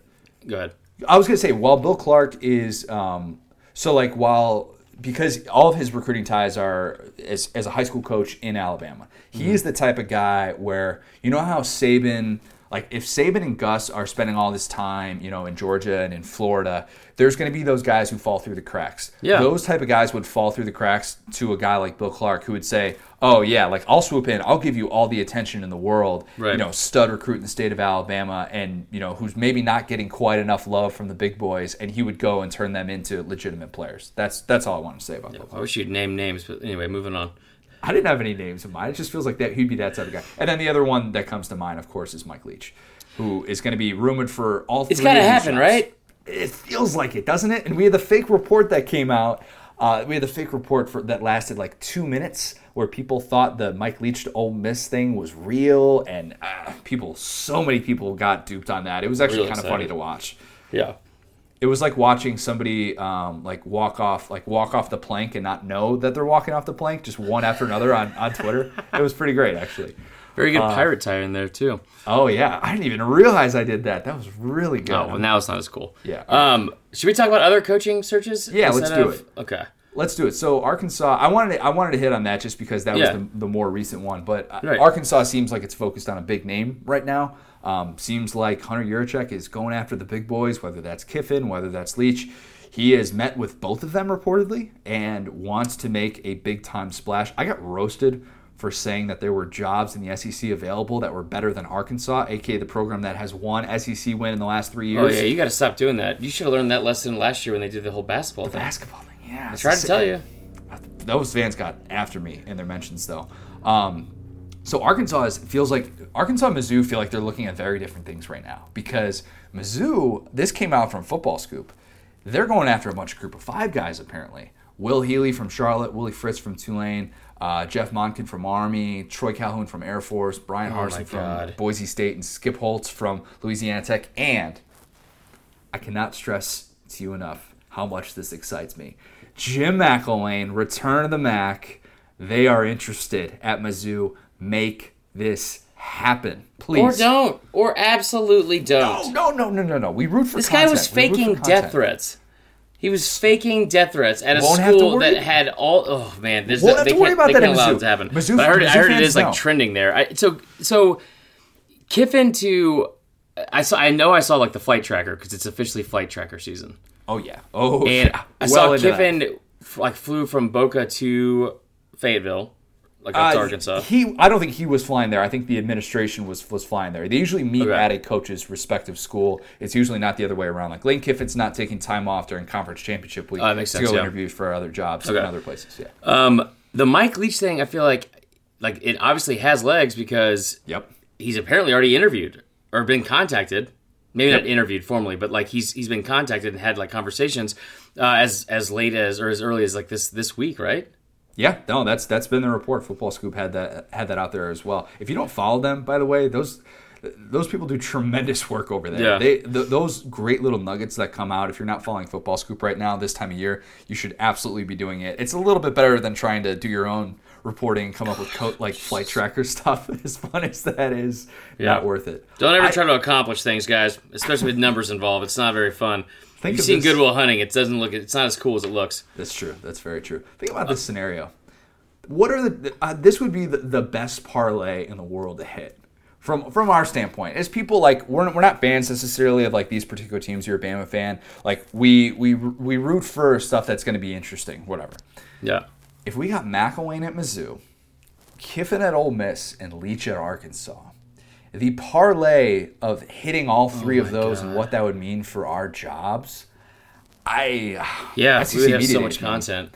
Go ahead. I was gonna say while Bill Clark is um, so like while because all of his recruiting ties are as, as a high school coach in Alabama, he is the type of guy where you know how Saban like if Saban and Gus are spending all this time you know in Georgia and in Florida, there's gonna be those guys who fall through the cracks. Yeah. those type of guys would fall through the cracks to a guy like Bill Clark who would say, "Oh yeah, like I'll swoop in, I'll give you all the attention in the world." Right. You know, stud recruit in the state of Alabama and, you know, who's maybe not getting quite enough love from the big boys and he would go and turn them into legitimate players. That's that's all I want to say about Bill I wish you'd name names, but anyway, moving on. I didn't have any names in mind. It just feels like that he'd be that type of guy. And then the other one that comes to mind, of course, is Mike Leach, who is going to be rumored for all It's three gotta happen, right? It feels like it, doesn't it? And we had the fake report that came out. Uh, we had the fake report for that lasted like two minutes, where people thought the Mike Leach to Ole Miss thing was real, and uh, people, so many people got duped on that. It was actually Real kind of funny to watch. Yeah. It was like watching somebody um, like walk off, like walk off the plank and not know that they're walking off the plank, just one after another on, on Twitter. it was pretty great, actually. Very good Uh, pirate tie in there too. Oh yeah, I didn't even realize I did that. That was really good. Oh, well, now it's not as cool. Yeah. Um, should we talk about other coaching searches? Yeah, let's do of- it. Okay. Let's do it. So Arkansas, I wanted to, I wanted to hit on that just because that Yeah. was the, the more recent one. But uh, Right. Arkansas seems like it's focused on a big name right now. Um, seems like Hunter Yurachek is going after the big boys, whether that's Kiffin, whether that's Leach. He has met with both of them reportedly and wants to make a big time splash. I got roasted for saying that there were jobs in the SEC available that were better than Arkansas, aka the program that has one SEC win in the last three years. Oh yeah, you got to stop doing that. You should have learned that lesson last year when they did the whole basketball thing. Basketball thing, yeah. I tried to tell you. those fans got after me in their mentions though. Um, so Arkansas is, feels like Arkansas and Mizzou feel like they're looking at very different things right now because Mizzou, this came out from Football Scoop, they're going after a bunch of group of five guys apparently. Will Healy from Charlotte, Willie Fritz from Tulane, uh, Jeff Monken from Army, Troy Calhoun from Air Force, Brian Oh Harsin from God. Boise State, and Skip Holtz from Louisiana Tech, and I cannot stress to you enough how much this excites me. Jim McElwain, return of the Mac. They are interested at Mizzou. Make this happen, please. Or don't. Or absolutely don't. No, no, no, no, no, no. We root for This guy was content. Root for faking death threats. He was faking death threats at a Won't school that had all. Oh man, this Won't have they to worry about they that can't allow it to happen. Mizzou- but I heard, I heard it is like know. trending there. I, so so Kiffin to I saw I know I saw like the flight tracker because it's officially flight tracker season, Oh yeah. Oh and yeah. I Well saw that. Kiffin like flew from Boca to Fayetteville, like to Uh, Arkansas. He, I don't think he was flying there. I think the administration was was flying there. They usually meet Okay. at a coach's respective school. It's usually not the other way around. Like Lane Kiffin's not taking time off during conference championship week that makes to sense, go yeah. interview for other jobs Okay. in other places. Yeah. Um, the Mike Leach thing, I feel like like it obviously has legs because Yep. he's apparently already interviewed or been contacted. Maybe not interviewed formally, but like he's he's been contacted and had like conversations uh, as as late as or as early as like this this week, right? Yeah, no, that's that's been the report. Football Scoop had that had that out there as well. If you don't follow them, by the way, those those people do tremendous work over there. Yeah. They th- those great little nuggets that come out. If you're not following Football Scoop right now, this time of year, you should absolutely be doing it. It's a little bit better than trying to do your own reporting, and come up with co- like flight tracker stuff. As fun as that is, Yeah. not worth it. Don't ever I- try to accomplish things, guys, especially with numbers involved. It's not very fun. Think You've seen this- Goodwill Hunting. It doesn't look. It's not as cool as it looks. That's true. That's very true. Think about this scenario. What are the? Uh, this would be the, the best parlay in the world to hit. From from our standpoint, as people like we're, we're not fans necessarily of like these particular teams. You're a Bama fan. Like we we we root for stuff that's going to be interesting. Whatever. Yeah. If we got McElwain at Mizzou, Kiffin at Ole Miss, and Leach at Arkansas, the parlay of hitting all three of those and what that would mean for our jobs, I Yeah, SEC we have so much content.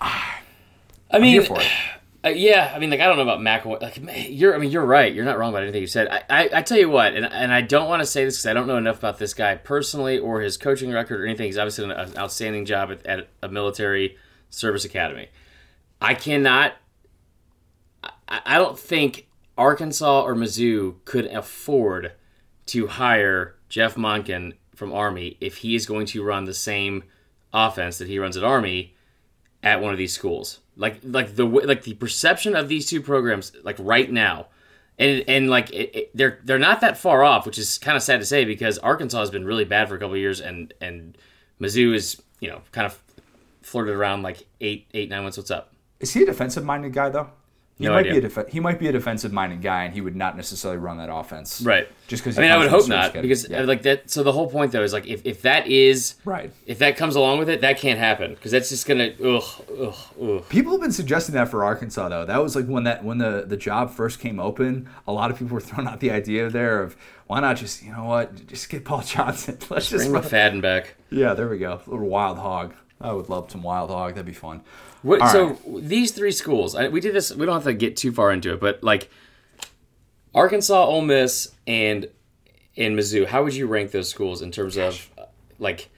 I mean, here for it. Uh, yeah, I mean, like I don't know about McElwain. Like you're, I mean, you're right. You're not wrong about anything you said. I, I, I tell you what, and, and I don't want to say this because I don't know enough about this guy personally or his coaching record or anything. He's obviously done an outstanding job at, at a military service academy. I cannot. I, I don't think Arkansas or Mizzou could afford to hire Jeff Monken from Army if he is going to run the same offense that he runs at Army at one of these schools. Like like the like the perception of these two programs like right now, and and like it, it, they're they're not that far off, which is kind of sad to say because Arkansas has been really bad for a couple years, and and Mizzou is you know kind of flirted around like eight eight nine months. What's up? Is he a defensive minded guy though? He No might idea. be a def- he might be a defensive minded guy, and he would not necessarily run that offense. Right. Just because I mean, I would hope not because uh, like that. So the whole point though is like if, if that is right. if that comes along with it, that can't happen because that's just gonna ugh ugh ugh. People have been suggesting that for Arkansas though. That was like when that when the the job first came open, a lot of people were throwing out the idea there of why not just you know what just get Paul Johnson. Let's just Bring run. McFadden back. yeah. There we go. A little wild hog. I would love some wild hog. That'd be fun. What, so right. these three schools, I, we did this. We don't have to get too far into it, but like Arkansas, Ole Miss, and and Mizzou. How would you rank those schools in terms of uh, like?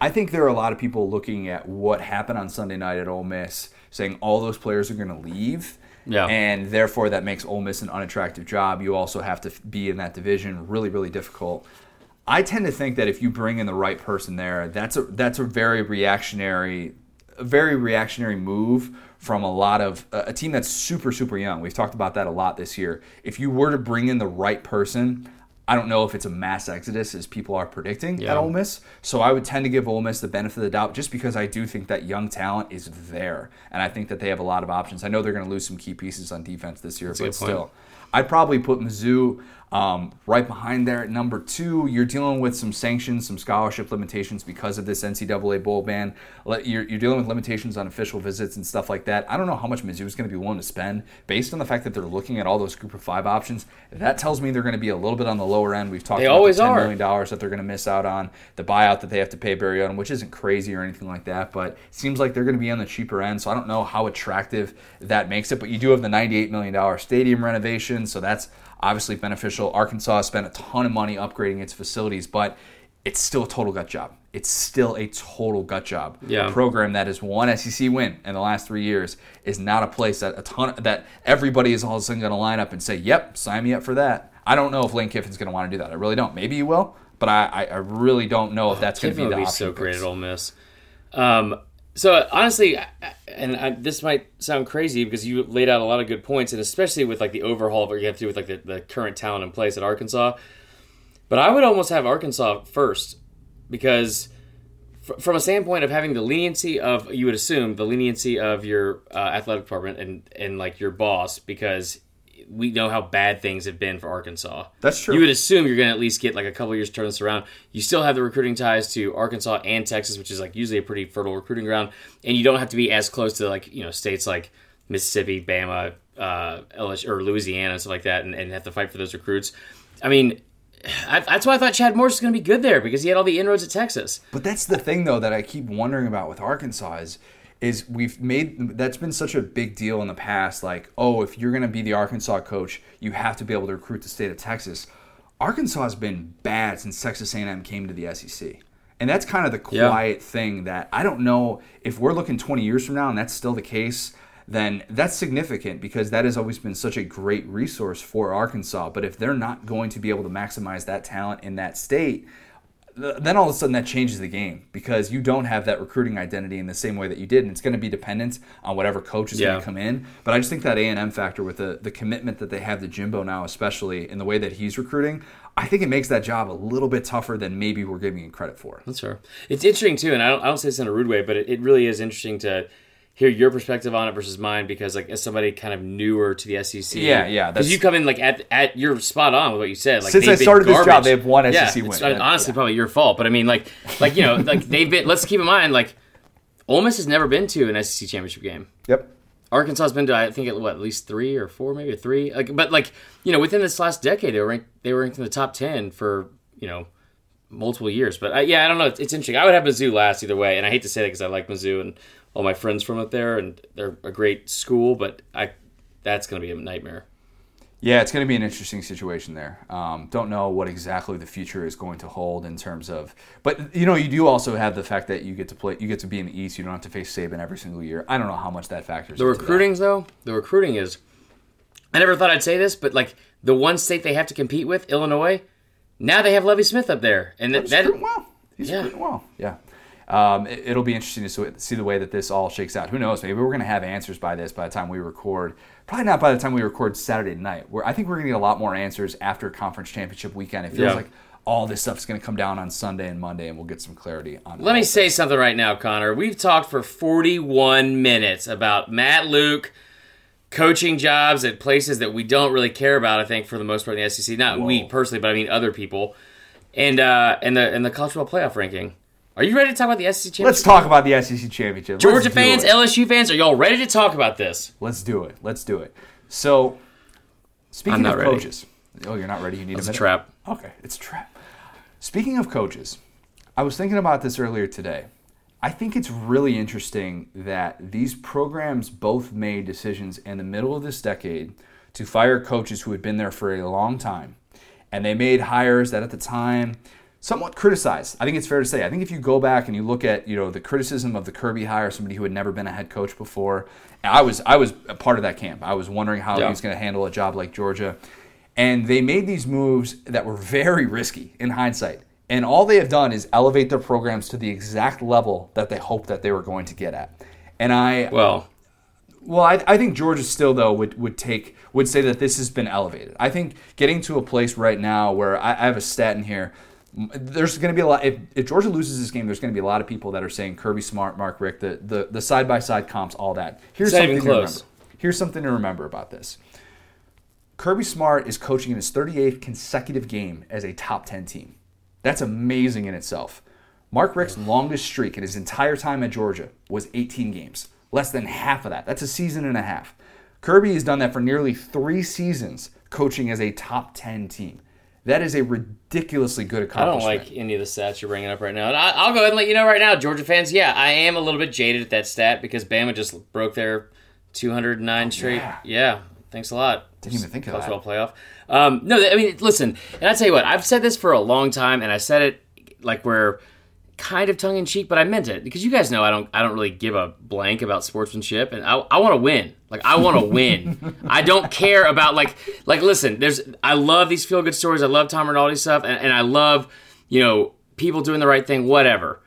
I think there are a lot of people looking at what happened on Sunday night at Ole Miss, saying all those players are going to leave. Yeah. And therefore, that makes Ole Miss an unattractive job. You also have to be in that division. Really, really difficult. I tend to think that if you bring in the right person there, that's a that's a very reactionary, a very reactionary move from a lot of a team that's super super young. We've talked about that a lot this year. If you were to bring in the right person, I don't know if it's a mass exodus as people are predicting Yeah. at Ole Miss. So I would tend to give Ole Miss the benefit of the doubt just because I do think that young talent is there, and I think that they have a lot of options. I know they're going to lose some key pieces on defense this year, a but still. I'd probably put Mizzou um, right behind there at number two. You're dealing with some sanctions, some scholarship limitations because of this NCAA bowl ban. You're, you're dealing with limitations on official visits and stuff like that. I don't know how much Mizzou is going to be willing to spend based on the fact that they're looking at all those group of five options. That tells me they're going to be a little bit on the lower end. We've talked They about always the 10 are. million dollars that they're going to miss out on, the buyout that they have to pay Barry Odom, which isn't crazy or anything like that, but it seems like they're going to be on the cheaper end. So I don't know how attractive that makes it. But you do have the $98 million stadium renovation, so that's obviously beneficial. Arkansas spent a ton of money upgrading its facilities, but it's still a total gut job. It's still a total gut job. Yeah. A program that has one SEC win in the last three years is not a place that a ton that everybody is all of a sudden going to line up and say, "Yep, sign me up for that." I don't know if Lane Kiffin's going to want to do that. I really don't. Maybe he will, but I, I, really don't know if that's going to be the be so great at Ole Miss. Um, so honestly, and I, this might sound crazy because you laid out a lot of good points, and especially with like the overhaul of what you have to do with like the, the current talent in place at Arkansas. But I would almost have Arkansas first because, fr- from a standpoint of having the leniency of you would assume the leniency of your uh, athletic department and and like your boss because we know how bad things have been for Arkansas. That's true. You would assume you're going to at least get like a couple years to turn this around. You still have the recruiting ties to Arkansas and Texas, which is like usually a pretty fertile recruiting ground, and you don't have to be as close to like you know states like Mississippi, Bama, uh, LSU, or Louisiana, and stuff like that, and, and have to fight for those recruits. I mean, I, that's why I thought Chad Morris was going to be good there because he had all the inroads at Texas. But that's the thing, though, that I keep wondering about with Arkansas is is we've made that's been such a big deal in the past. Like, oh, if you're going to be the Arkansas coach, you have to be able to recruit the state of Texas. Arkansas has been bad since Texas A&M came to the SEC. And that's kind of the Yeah. quiet thing that I don't know if we're looking 20 years from now and that's still the case, then that's significant because that has always been such a great resource for Arkansas. But if they're not going to be able to maximize that talent in that state, then all of a sudden that changes the game because you don't have that recruiting identity in the same way that you did, and it's going to be dependent on whatever coach is Yeah. going to come in. But I just think that A and M factor with the the commitment that they have to Jimbo now, especially in the way that he's recruiting, I think it makes that job a little bit tougher than maybe we're giving him credit for. That's fair. It's interesting too, and I don't, I don't say this in a rude way, but it, it really is interesting to hear your perspective on it versus mine because, like, as somebody kind of newer to the SEC, Yeah, yeah, because you come in like at at you're spot on with what you said. Like Since they've I started this job, they have one yeah, SEC Yeah, honestly yeah. probably your fault, but I mean, like, like you know, like they've been. Let's keep in mind, like, Ole Miss has never been to an SEC championship game. Yep. Arkansas's been to I think at what at least three or four, maybe three. Like, but like you know, within this last decade, they were ranked, they were ranked in the top ten for you know multiple years. But uh, yeah, I don't know. It's, it's interesting. I would have Mizzou last either way, and I hate to say that because I like Mizzou and all my friends from up there, and they're a great school. But I that's going to be a nightmare. Yeah, it's going to be an interesting situation there. Um, don't know what exactly the future is going to hold in terms of, but you know, you do also have the fact that you get to play, you get to be in the East. You don't have to face Saban every single year. I don't know how much that factors. The recruiting though, the recruiting is. I never thought I'd say this, but like the one state they have to compete with, Illinois. Now they have Lovie Smith up there, and that, that well. He's Yeah. well. Yeah. Um, it, it'll be interesting to see- the way that this all shakes out. Who knows? Maybe we're going to have answers by this by the time we record. Probably not by the time we record Saturday night. Where I think we're going to get a lot more answers after conference championship weekend. It feels Yeah. like all this stuff is going to come down on Sunday and Monday, and we'll get some clarity on. Let me say something right now, Connor. We've talked for 41 minutes about Matt Luke coaching jobs at places that we don't really care about. I think for the most part in the SEC, not we personally, but I mean other people, and uh, and the and the college football playoff ranking. Are you ready to talk about the SEC championship? Let's talk about the SEC championship. Let's Georgia fans, it. LSU fans, are y'all ready to talk about this? Let's do it. Let's do it. So, speaking I'm not of ready. coaches, oh, you're not ready. You need It's a a minute. trap. Okay, it's a trap. Speaking of coaches, I was thinking about this earlier today. I think it's really interesting that these programs both made decisions in the middle of this decade to fire coaches who had been there for a long time. And they made hires that at the time somewhat criticized. I think it's fair to say. I think if you go back and you look at, you know, the criticism of the Kirby hire, somebody who had never been a head coach before, I was I was a part of that camp. I was wondering how Yeah. he was going to handle a job like Georgia. And they made these moves that were very risky in hindsight. And all they have done is elevate their programs to the exact level that they hoped that they were going to get at. And I Well, well, I, I think Georgia still though would, would take would say that this has been elevated. I think getting to a place right now where I, I have a stat in here. There's going to be a lot. If, if Georgia loses this game, there's going to be a lot of people that are saying Kirby Smart, Mark Richt, the the the side by side comps, all that. Here's It's something even to close. remember. Here's something to remember about this. Kirby Smart is coaching in his 38th consecutive game as a top 10 team. That's amazing in itself. Mark Richt's longest streak in his entire time at Georgia was 18 games. Less than half of that. That's a season and a half. Kirby has done that for nearly three seasons, coaching as a top 10 team. That is a ridiculously good accomplishment. I don't like any of the stats you're bringing up right now. And I, I'll go ahead and let you know right now, Georgia fans. Yeah, I am a little bit jaded at that stat because Bama just broke their 209 straight. yeah. Yeah, thanks a lot. Didn't even think of College that. football playoff. Um, no, I mean, listen, and I tell you what, I've said this for a long time, and I said it like we're kind of tongue in cheek, but I meant it because you guys know I don't, I don't really give a blank about sportsmanship, and I, I want to win. Like I want to win. I don't care about like, like listen, there's, I love these feel good stories. I love Tom Rinaldi stuff, and, and I love, you know, people doing the right thing, whatever.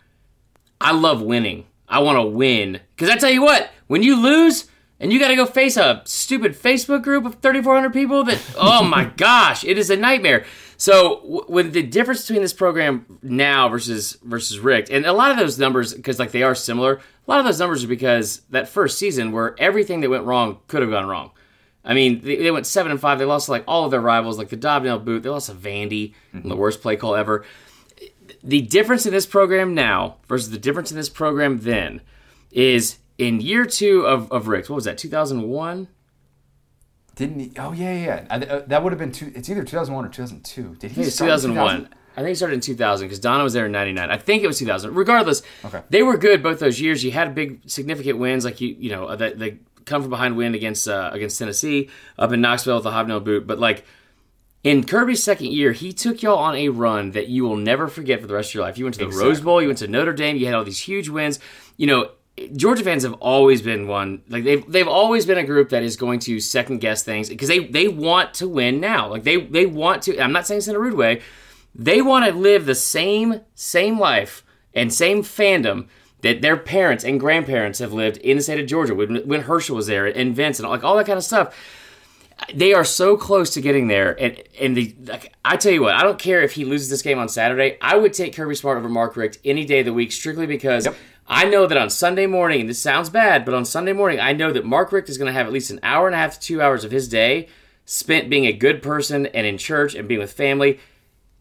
I love winning. I want to win. Because I tell you what, when you lose and you got to go face a stupid Facebook group of 3,400 people, that, oh my gosh, it is a nightmare. So, w- with the difference between this program now versus versus Richt, and a lot of those numbers, because like they are similar, a lot of those numbers are because that first season where everything that went wrong could have gone wrong. I mean, they, they went seven and five. They lost like all of their rivals, like the Dobnell Boot. They lost to Vandy, mm-hmm. the worst play call ever the difference in this program now versus the difference in this program then is in year two of, of Richt's, what was that, 2001? Didn't he? Oh, yeah, yeah. I- uh, that would have been two. It's either 2001 or 2002. Did he It's start in 2001. I think he started in 2000 because Donnan was there in 99. I think it was 2000. Regardless, Okay. they were good both those years. You had big, significant wins, like you, you know, the, the come from behind win against uh, against Tennessee up in Knoxville with the hobnail boot. But like in Kirby's second year, he took y'all on a run that you will never forget for the rest of your life. You went to the Exactly. Rose Bowl, you went to Notre Dame, you had all these huge wins. You know, Georgia fans have always been one like they've they've always been a group that is going to second guess things because they they want to win now. Like they they want to. I'm not saying this in a rude way. They want to live the same same life and same fandom that their parents and grandparents have lived in the state of Georgia when, when Herschel was there and Vince and like all that kind of stuff they are so close to getting there. And and the like, I tell you what, I don't care if he loses this game on Saturday. I would take Kirby Smart over Mark Richt any day of the week, strictly because I know that on Sunday morning, and this sounds bad, but on Sunday morning, I know that Mark Richt is going to have at least an hour and a half to two hours of his day spent being a good person and in church and being with family.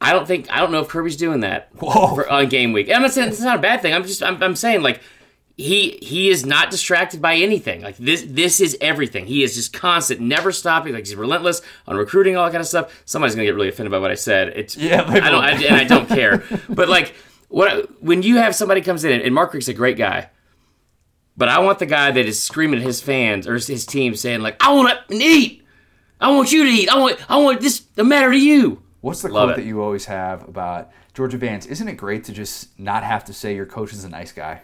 I don't think I don't know if Kirby's doing that for, on game week. And I'm not saying it's not a bad thing. I'm just I'm, I'm saying like he he is not distracted by anything. Like this this is everything. He is just constant, never stopping. Like he's relentless on recruiting, all that kind of stuff. Somebody's gonna get really offended by what I said. It's Yeah, I don't. I, and I don't care. But like what when you have somebody comes in and Mark Richt's a great guy. But I want the guy that is screaming at his fans or his team saying like, "I want to eat. I want you to eat. I want I want this to matter to you." What's the Love quote it. that you always have about Georgia Vance? Isn't it great to just not have to say your coach is a nice guy?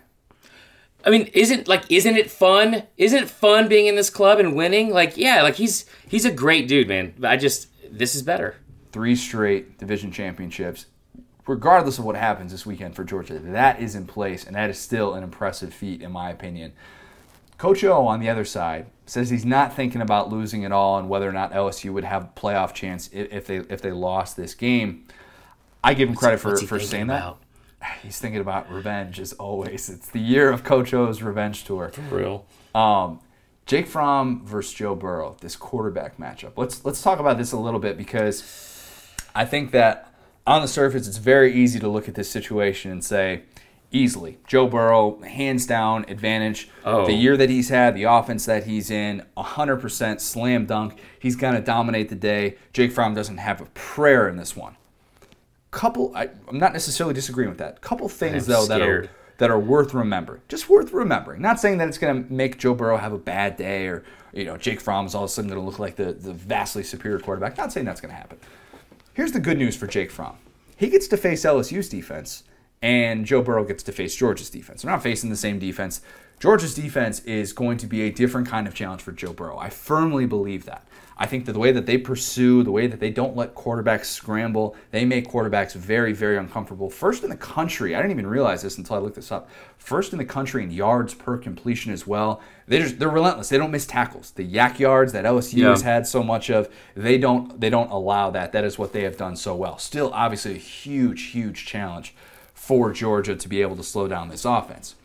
I mean, isn't like isn't it fun? Isn't it fun being in this club and winning? Like, yeah, like he's he's a great dude, man. But I just this is better. Three straight division championships. Regardless of what happens this weekend for Georgia, that is in place, and that is still an impressive feat, in my opinion. Coach O on the other side says he's not thinking about losing at all and whether or not LSU would have a playoff chance if they if they lost this game. I give him credit for, What's he for thinking saying about? that. He's thinking about revenge as always. It's the year of Coach O's revenge tour. For real. Um, Jake Fromm versus Joe Burrow, this quarterback matchup. Let's let's talk about this a little bit because I think that on the surface it's very easy to look at this situation and say easily Joe Burrow hands down advantage. Oh. The year that he's had, the offense that he's in, 100% slam dunk. He's going to dominate the day. Jake Fromm doesn't have a prayer in this one. Couple I, I'm not necessarily disagreeing with that. Couple things though that are that are worth remembering. Just worth remembering. Not saying that it's going to make Joe Burrow have a bad day or, you know, Jake Fromm is all of a sudden going to look like the, the vastly superior quarterback. Not saying that's going to happen. Here's the good news for Jake Fromm. He gets to face LSU's defense, and Joe Burrow gets to face Georgia's defense. They're not facing the same defense. Georgia's defense is going to be a different kind of challenge for Joe Burrow. I firmly believe that. I think that the way that they pursue, the way that they don't let quarterbacks scramble, they make quarterbacks very, very uncomfortable. First in the country, I didn't even realize this until I looked this up. First in the country in yards per completion as well. They just they're relentless. They don't miss tackles. The yak yards that LSU Yeah. has had so much of, they don't they don't allow that. That is what they have done so well. Still, obviously, a huge, huge challenge for Georgia to be able to slow down this offense.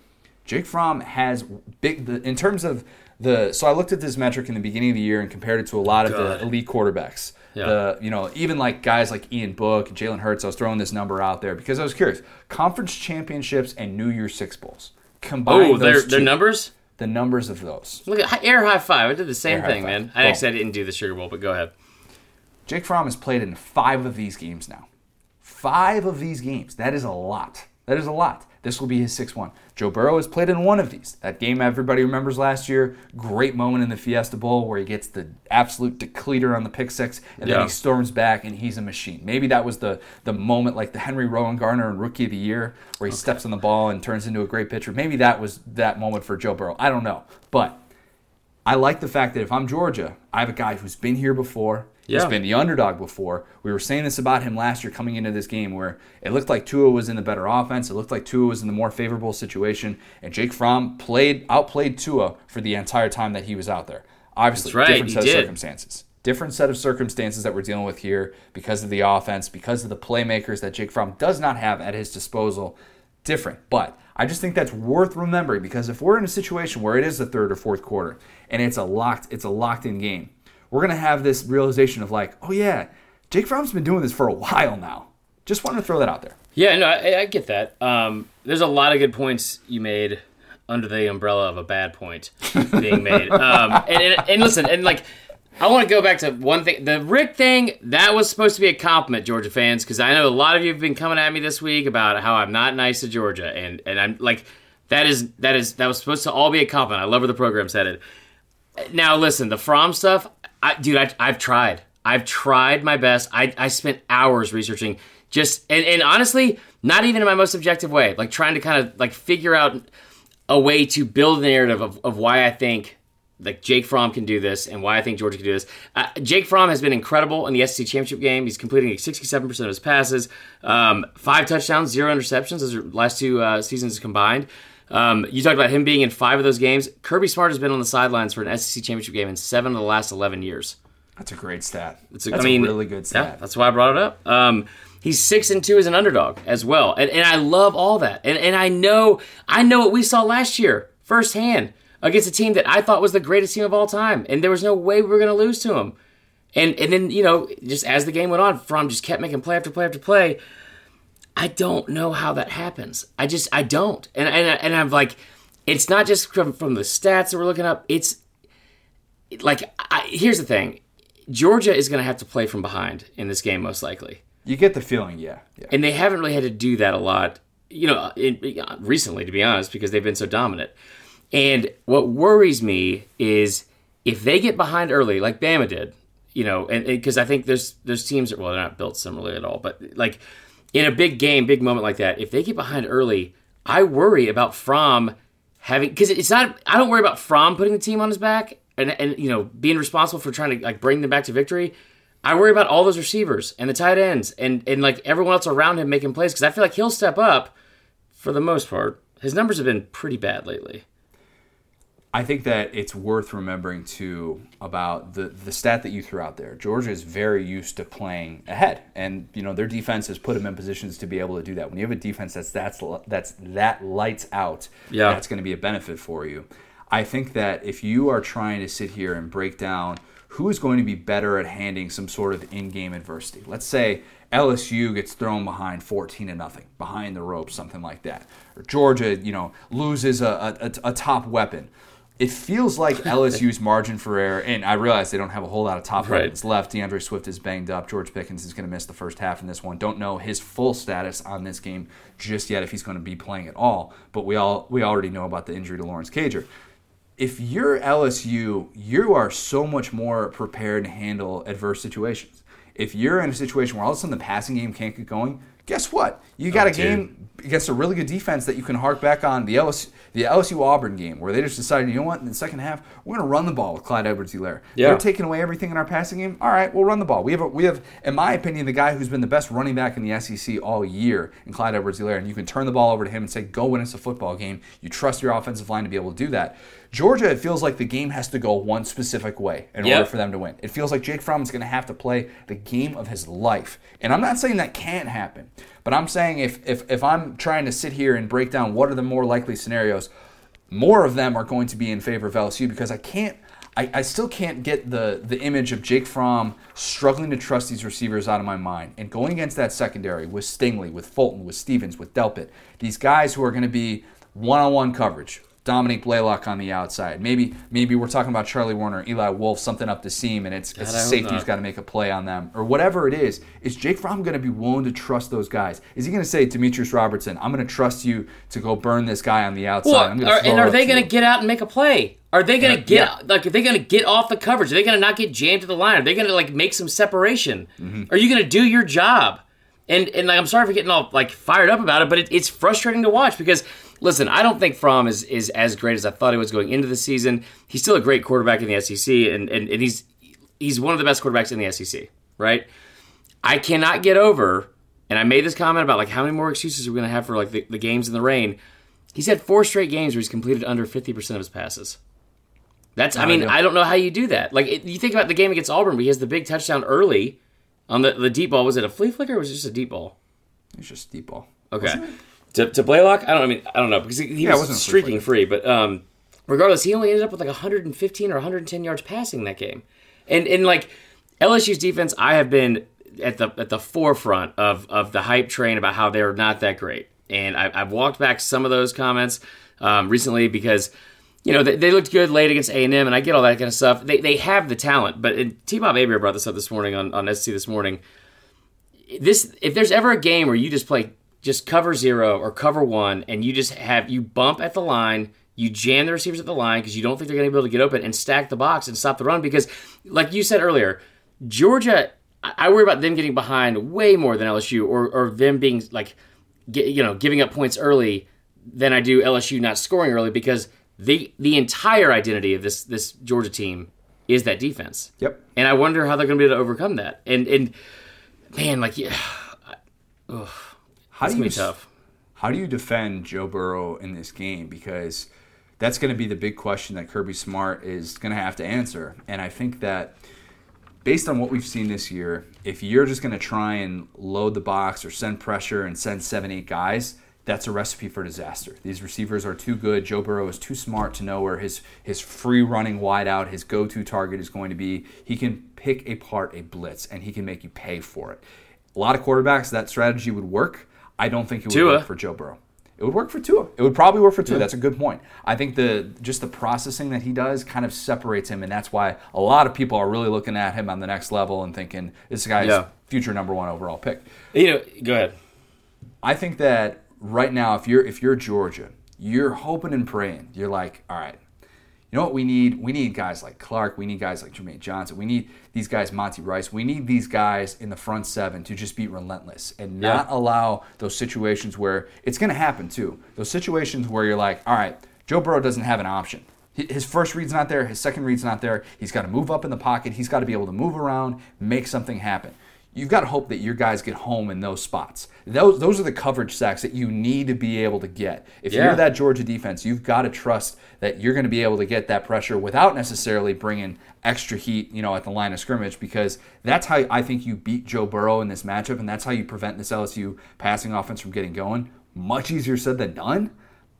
Jake Fromm has big the, in terms of the. So I looked at this metric in the beginning of the year and compared it to a lot of God. the elite quarterbacks. Yeah. The you know even like guys like Ian Book, and Jalen Hurts. I was throwing this number out there because I was curious. Conference championships and New Year's Six bowls combined. Oh, their their numbers. The numbers of those. Look at air high five. I did the same Air thing, man. I Boom. actually I didn't do the Sugar Bowl, but go ahead. Jake Fromm has played in five of these games now. Five of these games. That is a lot. That is a lot. This will be his sixth one. Joe Burrow has played in one of these. That game everybody remembers last year. Great moment in the Fiesta Bowl where he gets the absolute decleater on the pick six, and then he storms back and he's a machine. Maybe that was the the moment like the Henry Rowengartner and Rookie of the Year where he steps on the ball and turns into a great pitcher. Maybe that was that moment for Joe Burrow. I don't know, but I like the fact that if I'm Georgia, I have a guy who's been here before. He's Yeah. been the underdog before. We were saying this about him last year coming into this game where it looked like Tua was in the better offense. It looked like Tua was in the more favorable situation. And Jake Fromm played outplayed Tua for the entire time that he was out there. Obviously, right, different set did. of circumstances. Different set of circumstances that we're dealing with here because of the offense, because of the playmakers that Jake Fromm does not have at his disposal different. But I just think that's worth remembering because if we're in a situation where it is the third or fourth quarter and it's a locked it's a locked in game, we're gonna have this realization of like, oh yeah, Jake Fromm's been doing this for a while now. Just wanted to throw that out there. Yeah, no, I, I get that. Um, there's a lot of good points you made under the umbrella of a bad point being made. Um, and, and, and listen, and like I want to go back to one thing. The Richt thing, that was supposed to be a compliment, Georgia fans, because I know a lot of you have been coming at me this week about how I'm not nice to Georgia, and and I'm like, that is that is that was supposed to all be a compliment. I love where the program's headed. Now listen, the Fromm stuff, I, dude, I, I've tried. I've tried my best. I, I spent hours researching just and, and honestly, not even in my most objective way, like trying to kind of like figure out a way to build the narrative of, of why I think like Jake Fromm can do this and why I think Georgia can do this. Uh, Jake Fromm has been incredible in the SEC championship game. He's completing 67% of his passes, um, five touchdowns, zero interceptions. Those are last two uh, seasons combined. Um, you talked about him being in five of those games. Kirby Smart has been on the sidelines for an SEC championship game in seven of the last 11 years. That's a great stat. It's a, that's I mean, a really good stat. Yeah, that's why I brought it up. Um, he's six and two as an underdog as well, and, and I love all that. And and I know I know what we saw last year firsthand against a team that I thought was the greatest team of all time, and there was no way we were going to lose to them. And and then you know just as the game went on, Fromm just kept making play after play after play. I don't know how that happens. I just I don't, and and and I'm like, it's not just from from the stats that we're looking up. It's like I, here's the thing Georgia is going to have to play from behind in this game, most likely. You get the feeling, yeah. yeah. And they haven't really had to do that a lot, you know, in, recently, to be honest, because they've been so dominant. And what worries me is if they get behind early, like Bama did, you know, and because I think there's there's teams that well they're not built similarly at all, but like in a big game, big moment like that, if they get behind early, I worry about Fromm having because it's not. I don't worry about Fromm putting the team on his back and and you know being responsible for trying to like bring them back to victory. I worry about all those receivers and the tight ends and and like everyone else around him making plays because I feel like he'll step up for the most part. His numbers have been pretty bad lately. I think that it's worth remembering too about the the stat that you threw out there. Georgia is very used to playing ahead, and you know their defense has put them in positions to be able to do that. When you have a defense that's that's that's that lights out, yeah. that's going to be a benefit for you. I think that if you are trying to sit here and break down who is going to be better at handling some sort of in-game adversity, let's say LSU gets thrown behind 14 to nothing, behind the ropes, something like that, or Georgia, you know, loses a, a, a top weapon it feels like LSU's margin for error, and I realize they don't have a whole lot of top right. weapons left. D'Andre Swift is banged up. George Pickens is going to miss the first half in this one. Don't know his full status on this game just yet if he's going to be playing at all. But we all we already know about the injury to Lawrence Cager. If you're LSU, you are so much more prepared to handle adverse situations. If you're in a situation where all of a sudden the passing game can't get going, guess what? You oh, got oh, a game against a really good defense that you can hark back on. The LSU, the LSU Auburn game where they just decided, you know what, in the second half, we're going to run the ball with Clyde Edwards-Helaire. Yeah. They're taking away everything in our passing game. All right, we'll run the ball. We have, a, we have, in my opinion, the guy who's been the best running back in the SEC all year in Clyde Edwards-Helaire, and you can turn the ball over to him and say, go win us a football game. You trust your offensive line to be able to do that. Georgia, it feels like the game has to go one specific way in yep. order for them to win. It feels like Jake Fromm is going to have to play the game of his life. And I'm not saying that can't happen, but I'm saying if, if, if I'm trying to sit here and break down what are the more likely scenarios, more of them are going to be in favor of LSU because I can't. I, I still can't get the, the image of Jake Fromm struggling to trust these receivers out of my mind. And going against that secondary with Stingley, with Fulton, with Stevens, with Delpit, these guys who are going to be one on one coverage, Dominick Blaylock on the outside. Maybe maybe we're talking about Charlie Woerner, Eli Wolf, something up the seam, and it's, it's a safety who's got to make a play on them, or whatever it is. Is Jake Fromm going to be willing to trust those guys? Is he going to say, Demetrius Robertson, I'm going to trust you to go burn this guy on the outside? Well, are, and are they going to get out and make a play? Are they going to get yeah. like? Are they going to get off the coverage? Are they going to not get jammed to the line? Are they going to like make some separation? Mm-hmm. Are you going to do your job? And and like I'm sorry for getting all like fired up about it, but it, it's frustrating to watch because listen, I don't think Fromm is, is as great as I thought he was going into the season. He's still a great quarterback in the SEC, and, and, and he's he's one of the best quarterbacks in the SEC, right? I cannot get over, and I made this comment about like how many more excuses are we going to have for like the, the games in the rain. He's had four straight games where he's completed under 50% of his passes. That's, I mean, I don't know how you do that. Like, it, you think about the game against Auburn, where he has the big touchdown early on the, the deep ball. Was it a flea flicker or was it just a deep ball? It was just deep ball. Okay to, to Blaylock. I don't. I mean, I don't know because he, he yeah, was streaking free, but um, regardless, he only ended up with like 115 or 110 yards passing that game, and and like LSU's defense, I have been at the at the forefront of of the hype train about how they're not that great, and I, have walked back some of those comments um, recently because you know, they, they looked good late against A and I get all that kind of stuff. They they have the talent, but T. Bob Hebert brought this up this morning on on SC this morning. This if there's ever a game where you just play just cover zero or cover one, and you just have you bump at the line, you jam the receivers at the line because you don't think they're going to be able to get open and stack the box and stop the run. Because, like you said earlier, Georgia, I worry about them getting behind way more than LSU, or or them being like, get, you know, giving up points early than I do LSU not scoring early because the the entire identity of this this Georgia team is that defense. Yep. And I wonder how they're going to be able to overcome that. And and man, like, yeah, How it's do gonna you be tough. How do you defend Joe Burrow in this game? Because that's going to be the big question that Kirby Smart is going to have to answer. And I think that based on what we've seen this year, if you're just going to try and load the box or send pressure and send seven, eight guys, that's a recipe for disaster. These receivers are too good. Joe Burrow is too smart to know where his his free running wide out, his go-to target is going to be. He can pick apart a blitz and he can make you pay for it. A lot of quarterbacks that strategy would work. I don't think it would Tua. work for Joe Burrow. It would work for Tua. It would probably work for Tua. That's a good point. I think the just the processing that he does kind of separates him, and that's why a lot of people are really looking at him on the next level and thinking this guy's Yeah. future number one overall pick. You know, go ahead. I think that right now, if you're if you're Georgia, you're hoping and praying. You're like, all right, you know what we need? We need guys like Clark. We need guys like Jermaine Johnson. We need these guys, Monty Rice. We need these guys in the front seven to just be relentless and not Yeah. allow those situations where it's going to happen too. Those situations where you're like, all right, Joe Burrow doesn't have an option. His first read's not there. His second read's not there. He's got to move up in the pocket. He's got to be able to move around, make something happen. You've got to hope that your guys get home in those spots. Those those are the coverage sacks that you need to be able to get. If Yeah. you're that Georgia defense, you've got to trust that you're going to be able to get that pressure without necessarily bringing extra heat, you know, at the line of scrimmage because that's how I think you beat Joe Burrow in this matchup and that's how you prevent this LSU passing offense from getting going. Much easier said than done,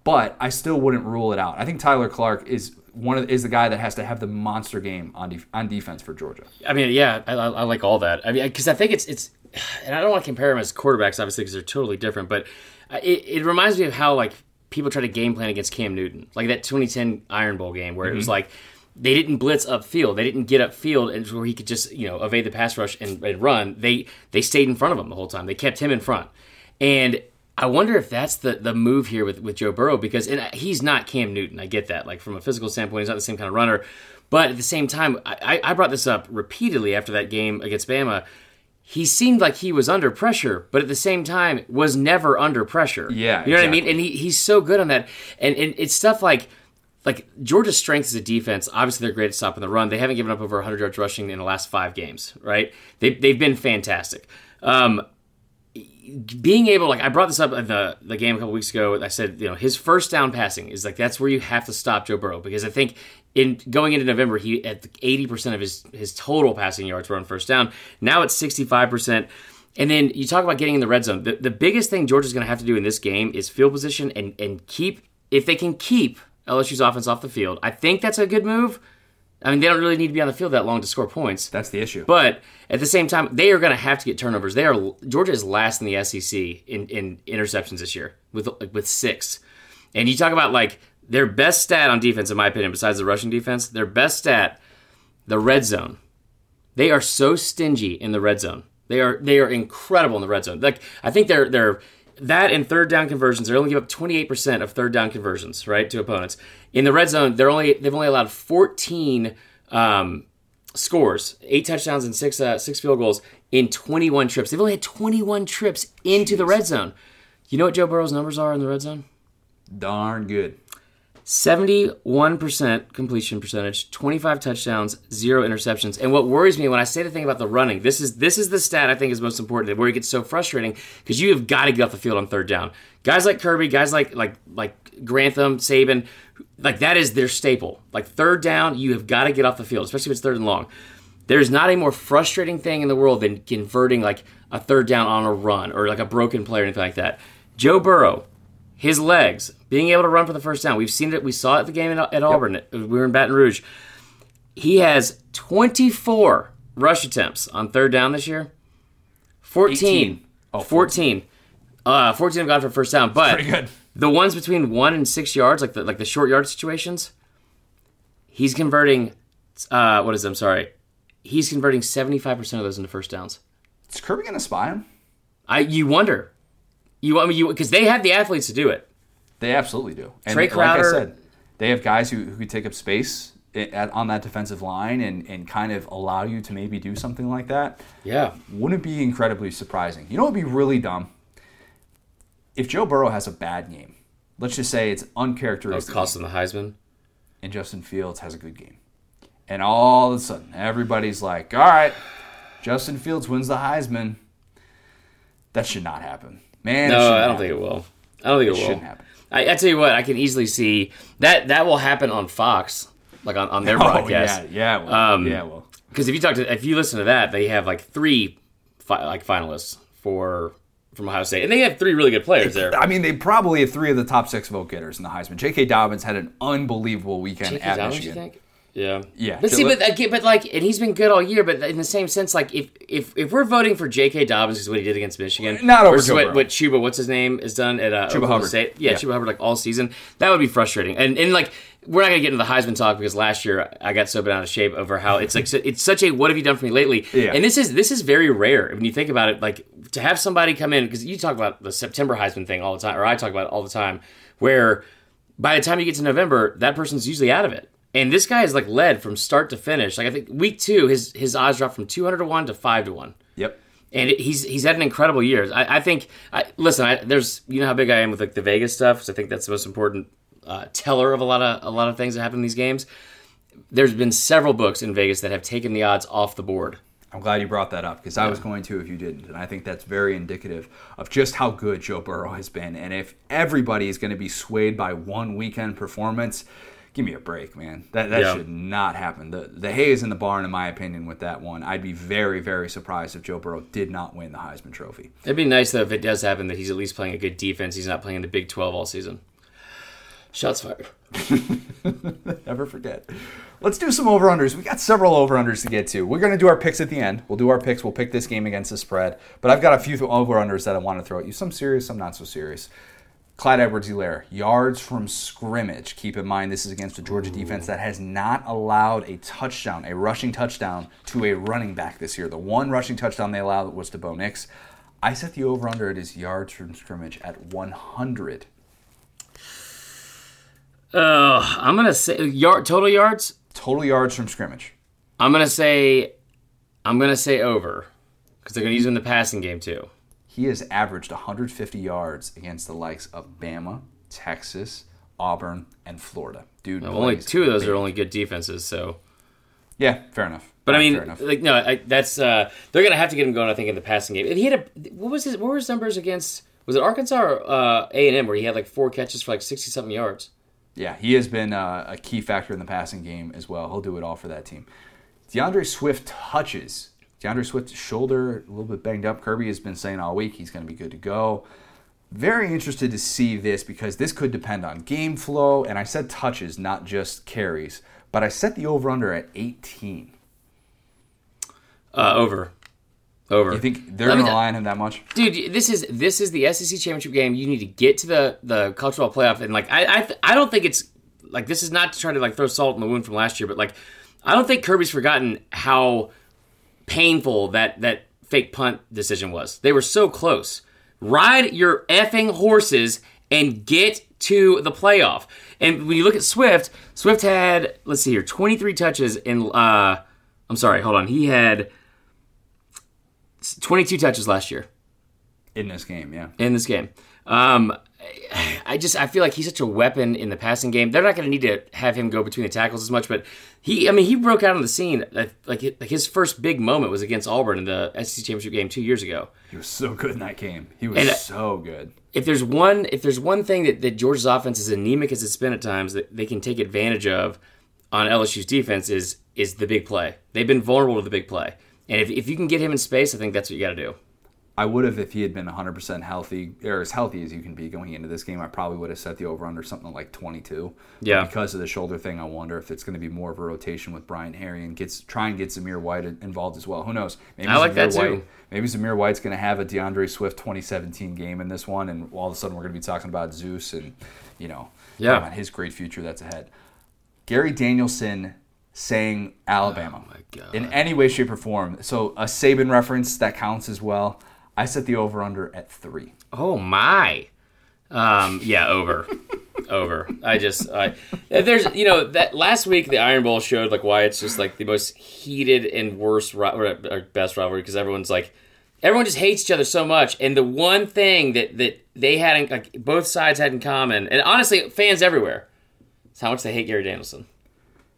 but I still wouldn't rule it out. I think Tyler Clark is one of is the guy that has to have the monster game on def- on defense for Georgia. I mean, yeah, I, I I like all that. I mean, because I think it's it's, and I don't want to compare them as quarterbacks, obviously, because they're totally different. But it, it reminds me of how like people try to game plan against Cam Newton, like that 2010 Iron Bowl game where it was mm-hmm. like they didn't blitz upfield, they didn't get upfield, and where he could just you know evade the pass rush and, and run. They they stayed in front of him the whole time. They kept him in front, and I wonder if that's the, the move here with, with Joe Burrow because and he's not Cam Newton. I get that. Like from a physical standpoint, he's not the same kind of runner. But at the same time, I, I brought this up repeatedly after that game against Bama. He seemed like he was under pressure, but at the same time was never under pressure. Yeah, you know what I mean. And he, he's so good on that. And, and it's stuff like like Georgia's strength as a defense. Obviously, they're great at stopping the run. They haven't given up over 100 yards rushing in the last five games. Right? They they've been fantastic. Um, being able like I brought this up at the the game a couple weeks ago. I said you know his first down passing is like that's where you have to stop Joe Burrow because I think in going into November he at eighty percent of his his total passing yards were on first down. Now it's sixty five percent. And then you talk about getting in the red zone. The, the biggest thing Georgia's going to have to do in this game is field position and and keep if they can keep LSU's offense off the field. I think that's a good move. I mean, they don't really need to be on the field that long to score points. That's the issue. But at the same time, they are going to have to get turnovers. They are Georgia is last in the SEC in, in interceptions this year with with six. And you talk about like their best stat on defense, in my opinion, besides the rushing defense, their best stat, the red zone. They are so stingy in the red zone. They are they are incredible in the red zone. Like I think they're they're that and third down conversions. They only give up twenty eight percent of third down conversions, right, to opponents. In the red zone, they're only they've only allowed fourteen um, scores, eight touchdowns and six uh, six field goals in twenty one trips. They've only had twenty one trips into the red zone. You know what Joe Burrow's numbers are in the red zone? Darn good. 71% completion percentage, 25 touchdowns, zero interceptions. And what worries me when I say the thing about the running, this is this is the stat I think is most important, where it gets so frustrating because you have got to get off the field on third down. Guys like Kirby, guys like like like Grantham, Saban, like that is their staple. Like third down, you have got to get off the field, especially if it's third and long. There's not a more frustrating thing in the world than converting like a third down on a run or like a broken play or anything like that. Joe Burrow, his legs, being able to run for the first down. We've seen it. We saw it at the game at, at Auburn. We were in Baton Rouge. He has 24 rush attempts on third down this year. 14. 18. Oh, 14. Uh, 14 have gone for first down, but Pretty good. the ones between one and six yards, like the like the short yard situations, he's converting. Uh, what is? it? I'm sorry. He's converting 75 percent of those into first downs. Is Kirby going to spy him? I you wonder. You I mean you because they have the athletes to do it. They absolutely do. And Trey like I said, they have guys who, who could take up space at, on that defensive line and, and kind of allow you to maybe do something like that. Yeah. Wouldn't it be incredibly surprising? You know what would be really dumb? If Joe Burrow has a bad game, let's just say it's was uncharacteristic, costing the Heisman. and Justin Fields has a good game. And all of a sudden, everybody's like, all right, Justin Fields wins the Heisman. That should not happen. Man, No, I don't happen. think it will. I don't think it, It will. shouldn't happen. I, I tell you what, I can easily see that that will happen on Fox, like on, on their Oh, broadcast. yeah, yeah, well, Um, yeah, well. Because if you talk to, if you listen to that, they have like three, fi- like finalists for from Ohio State, and they have three really good players there. I mean, they probably have three of the top six vote getters in the Heisman. J.K. Dobbins had an unbelievable weekend J.K. at Dobbins, Michigan. Think? Yeah, Yeah, But see, but again, but like, and he's been good all year. But in the same sense, like, if if if we're voting for J.K. Dobbins because what he did against Michigan, Not over what, what Chuba, what's his name, is done at uh, Oklahoma Hubbard. State, yeah, Yeah. Chuba Hubbard, like all season, that would be frustrating. And and like, we're not gonna get into the Heisman talk because last year I got so bent out of shape over how it's like it's such a what have you done for me lately? Yeah. And this is this is very rare when you think about it. Like to have somebody come in because you talk about the September Heisman thing all the time, or I talk about it all the time, where by the time you get to November, that person's usually out of it. And this guy is like led from start to finish. Like I think week two, his his odds dropped from two hundred to one to five to one, Yep. and it, he's he's had an incredible year. I, I think. I, listen, I, there's you know how big I am with like the Vegas stuff. So I think that's the most important uh, teller of a lot of a lot of things that happen in these games. There's been several books in Vegas that have taken the odds off the board. I'm glad you brought that up because I was going to if you didn't. And I think that's very indicative of just how good Joe Burrow has been. And if everybody is going to be swayed by one weekend performance, give me a break, man. That, that Yeah. should not happen. The, the hay is in the barn, in my opinion, with that one. I'd be very, very surprised if Joe Burrow did not win the Heisman Trophy. It'd be nice though if it does happen that he's at least playing a good defense. He's not playing in the Big Twelve all season. Shots fired. Never forget. Let's do some over unders. We got several over unders to get to. We're going to do our picks at the end. We'll do our picks. We'll pick this game against the spread. But I've got a few over unders that I want to throw at you. Some serious, some not so serious. Clyde Edwards Helaire, yards from scrimmage. Keep in mind, this is against a Georgia defense that has not allowed a touchdown, a rushing touchdown, to a running back this year. The one rushing touchdown they allowed was to Bo Nix. I set the over under at his yards from scrimmage at 100. Uh, I'm gonna say yard total yards. Total yards from scrimmage. I'm gonna say, I'm gonna say over, because they're gonna use him in the passing game too. He has averaged 150 yards against the likes of Bama, Texas, Auburn, and Florida. Dude, Only two of those big. are only good defenses. So, Yeah, fair enough. but I mean, like no, I, that's uh, they're gonna have to get him going. I think in the passing game. And he had a what was his what were his numbers against? Was it Arkansas or uh, A and M where he had like four catches for like sixty something yards? yeah, he has been uh, a key factor in the passing game as well. He'll do it all for that team. D'Andre Swift touches. D'Andre Swift's shoulder a little bit banged up. Kirby has been saying all week he's going to be good to go. Very interested to see this because this could depend on game flow. And I said touches, not just carries. But I set the over under at 18. Uh, over, over. You think they're going to rely on him that much? dude this is this is the sec championship game you need to get to the the cultural playoff and like i i, th- I don't think it's like this is not to try to like throw salt in the wound from last year but like i don't think kirby's forgotten how painful that that fake punt decision was. They were so close. Ride your effing horses and get to the playoff. And when you look at swift swift had let's see here 23 touches in uh i'm sorry hold on. He had 22 touches last year. In this game, yeah. in this game. Um, I just I feel like he's such a weapon in the passing game. They're not going to need to have him go between the tackles as much, but he I mean he broke out on the scene like like his first big moment was against Auburn in the SEC championship game two years ago. He was so good in that game. He was And, uh, so good. If there's one if there's one thing that, that Georgia's offense is anemic as it's been at times that they can take advantage of on LSU's defense is is the big play. They've been vulnerable to the big play, and if if you can get him in space, I think that's what you got to do. I would have if he had been 100% healthy, or as healthy as you can be going into this game. I probably would have set the over under something like 22. But Yeah. because of the shoulder thing, I wonder if it's going to be more of a rotation with Brian Herrien gets try and get Zamir White involved as well. Who knows? Maybe I like that Zamir too. White, maybe Zamir White's going to have a D'Andre Swift 2017 game in this one, and all of a sudden we're going to be talking about Zeus and you know Yeah. about his great future that's ahead. Gary Danielson saying Alabama Oh my God. in any way, shape, or form. So a Saban reference that counts as well. I set the over under at three. Oh my. Um, yeah, over, over. I just, I there's, you know, that last week the Iron Bowl showed like why it's just like the most heated and worst or best rivalry because everyone's like, everyone just hates each other so much, and the one thing that that they had, in, like both sides had in common, and honestly, fans everywhere, is how much they hate Gary Danielson.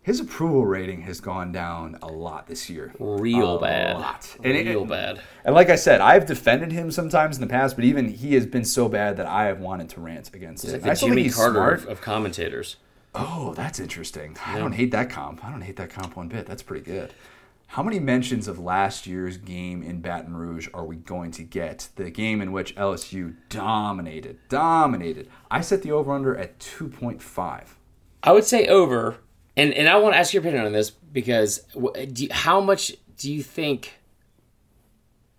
His approval rating has gone down a lot this year. Real bad. A bad, lot. And it- real bad. And like I said, I've defended him sometimes in the past, but even he has been so bad that I have wanted to rant against him. Like I the Jimmy he's Carter of, of commentators. Oh, that's interesting. I don't hate that comp. I don't hate that comp one bit. That's pretty good. How many mentions of last year's game in Baton Rouge are we going to get? The game in which LSU dominated, dominated. I set the over under at 2.5. I would say over, and and I want to ask your opinion on this because you, how much do you think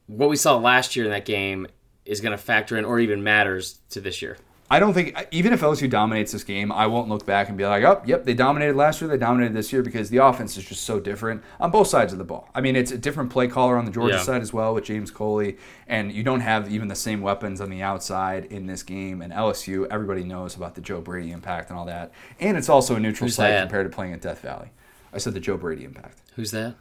what we saw last year in that game is going to factor in or even matters to this year? I don't think even if LSU dominates this game, I won't look back and be like, "Oh, yep, they dominated last year, they dominated this year," because the offense is just so different on both sides of the ball. I mean, it's a different play caller on the Georgia Yeah. side as well with James Coley, and you don't have even the same weapons on the outside in this game. And LSU, everybody knows about the Joe Brady impact and all that, and it's also a neutral Who's site that? compared to playing at Death Valley. I said the Joe Brady impact. Who's that?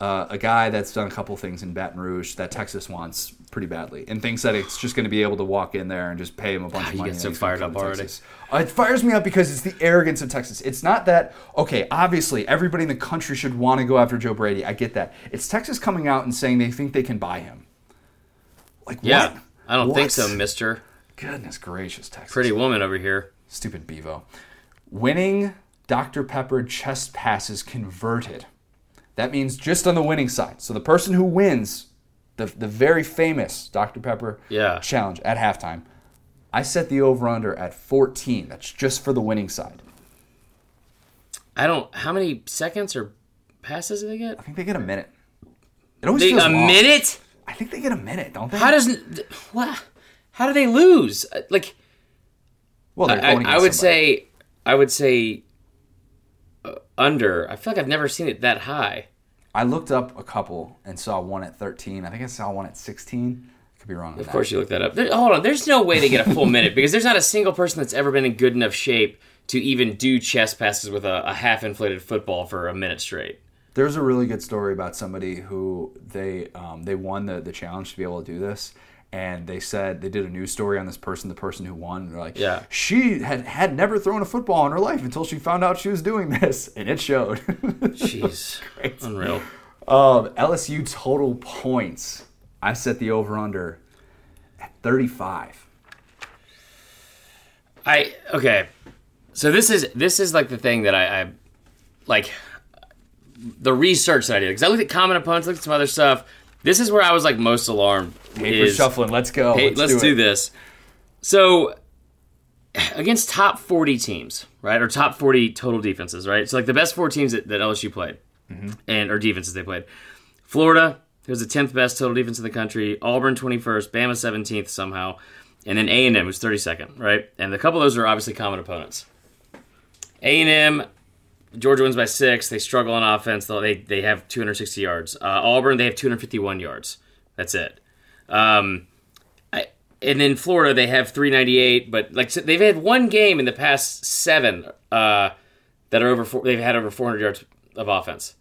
Uh, a guy that's done a couple things in Baton Rouge that Texas wants pretty badly, and thinks that it's just going to be able to walk in there and just pay him a bunch Ah, of you money. get and so fired up already. Texas. Uh, it fires me up because it's the arrogance of Texas. It's not that okay. Obviously, everybody in the country should want to go after Joe Brady. I get that. It's Texas coming out and saying they think they can buy him. Like Yeah, what? I don't think so, Mister Goodness gracious, Texas. Pretty Woman over here. Stupid Bevo. Winning Dr. Pepper chest passes converted. That means just on the winning side. So the person who wins the, the very famous Dr. Pepper Yeah. challenge at halftime, I set the over under at 14. That's just for the winning side. I don't. How many seconds or passes do they get? I think they get a minute. It always They, feels a long. minute? I think they get a minute, don't they? How doesn't what? How do they lose? Uh, Like well, they're I, I would somebody. say, I would say uh, under. I feel like I've never seen it that high. I looked up a couple and saw one at 13. I think I saw one at 16. Could be wrong. on Of that. course, you looked that up. There, hold on, there's no way they get a full minute because there's not a single person that's ever been in good enough shape to even do chest passes with a, a half inflated football for a minute straight. There's a really good story about somebody who they um, they won the, the challenge to be able to do this, and they said they did a news story on this person, the person who won. They're like, Yeah. she had had never thrown a football in her life until she found out she was doing this, and it showed. Jeez, unreal. um, LSU total points. I set the over under at 35. I okay. So this is this is like the thing that I, I like the research that I did because I looked at common opponents, looked at some other stuff. This is where I was like most alarmed. Paper is- shuffling. Let's go. Hey, let's, do, this. So, against top 40 teams, right, or top 40 total defenses, right? So, like the best four teams that, that LSU played, and or defenses they played. Florida, who was the 10th best total defense in the country. Auburn 21st, Bama 17th somehow, and then A and M was 32nd, right? And a couple of those are obviously common opponents. A and M, Georgia wins by six. They struggle on offense. They they have 260 yards. Uh, Auburn, they have 251 yards. That's it. Um, I, and in Florida, they have 398. But like so they've had one game in the past seven uh, that are over. Four, they've had over 400 yards of offense,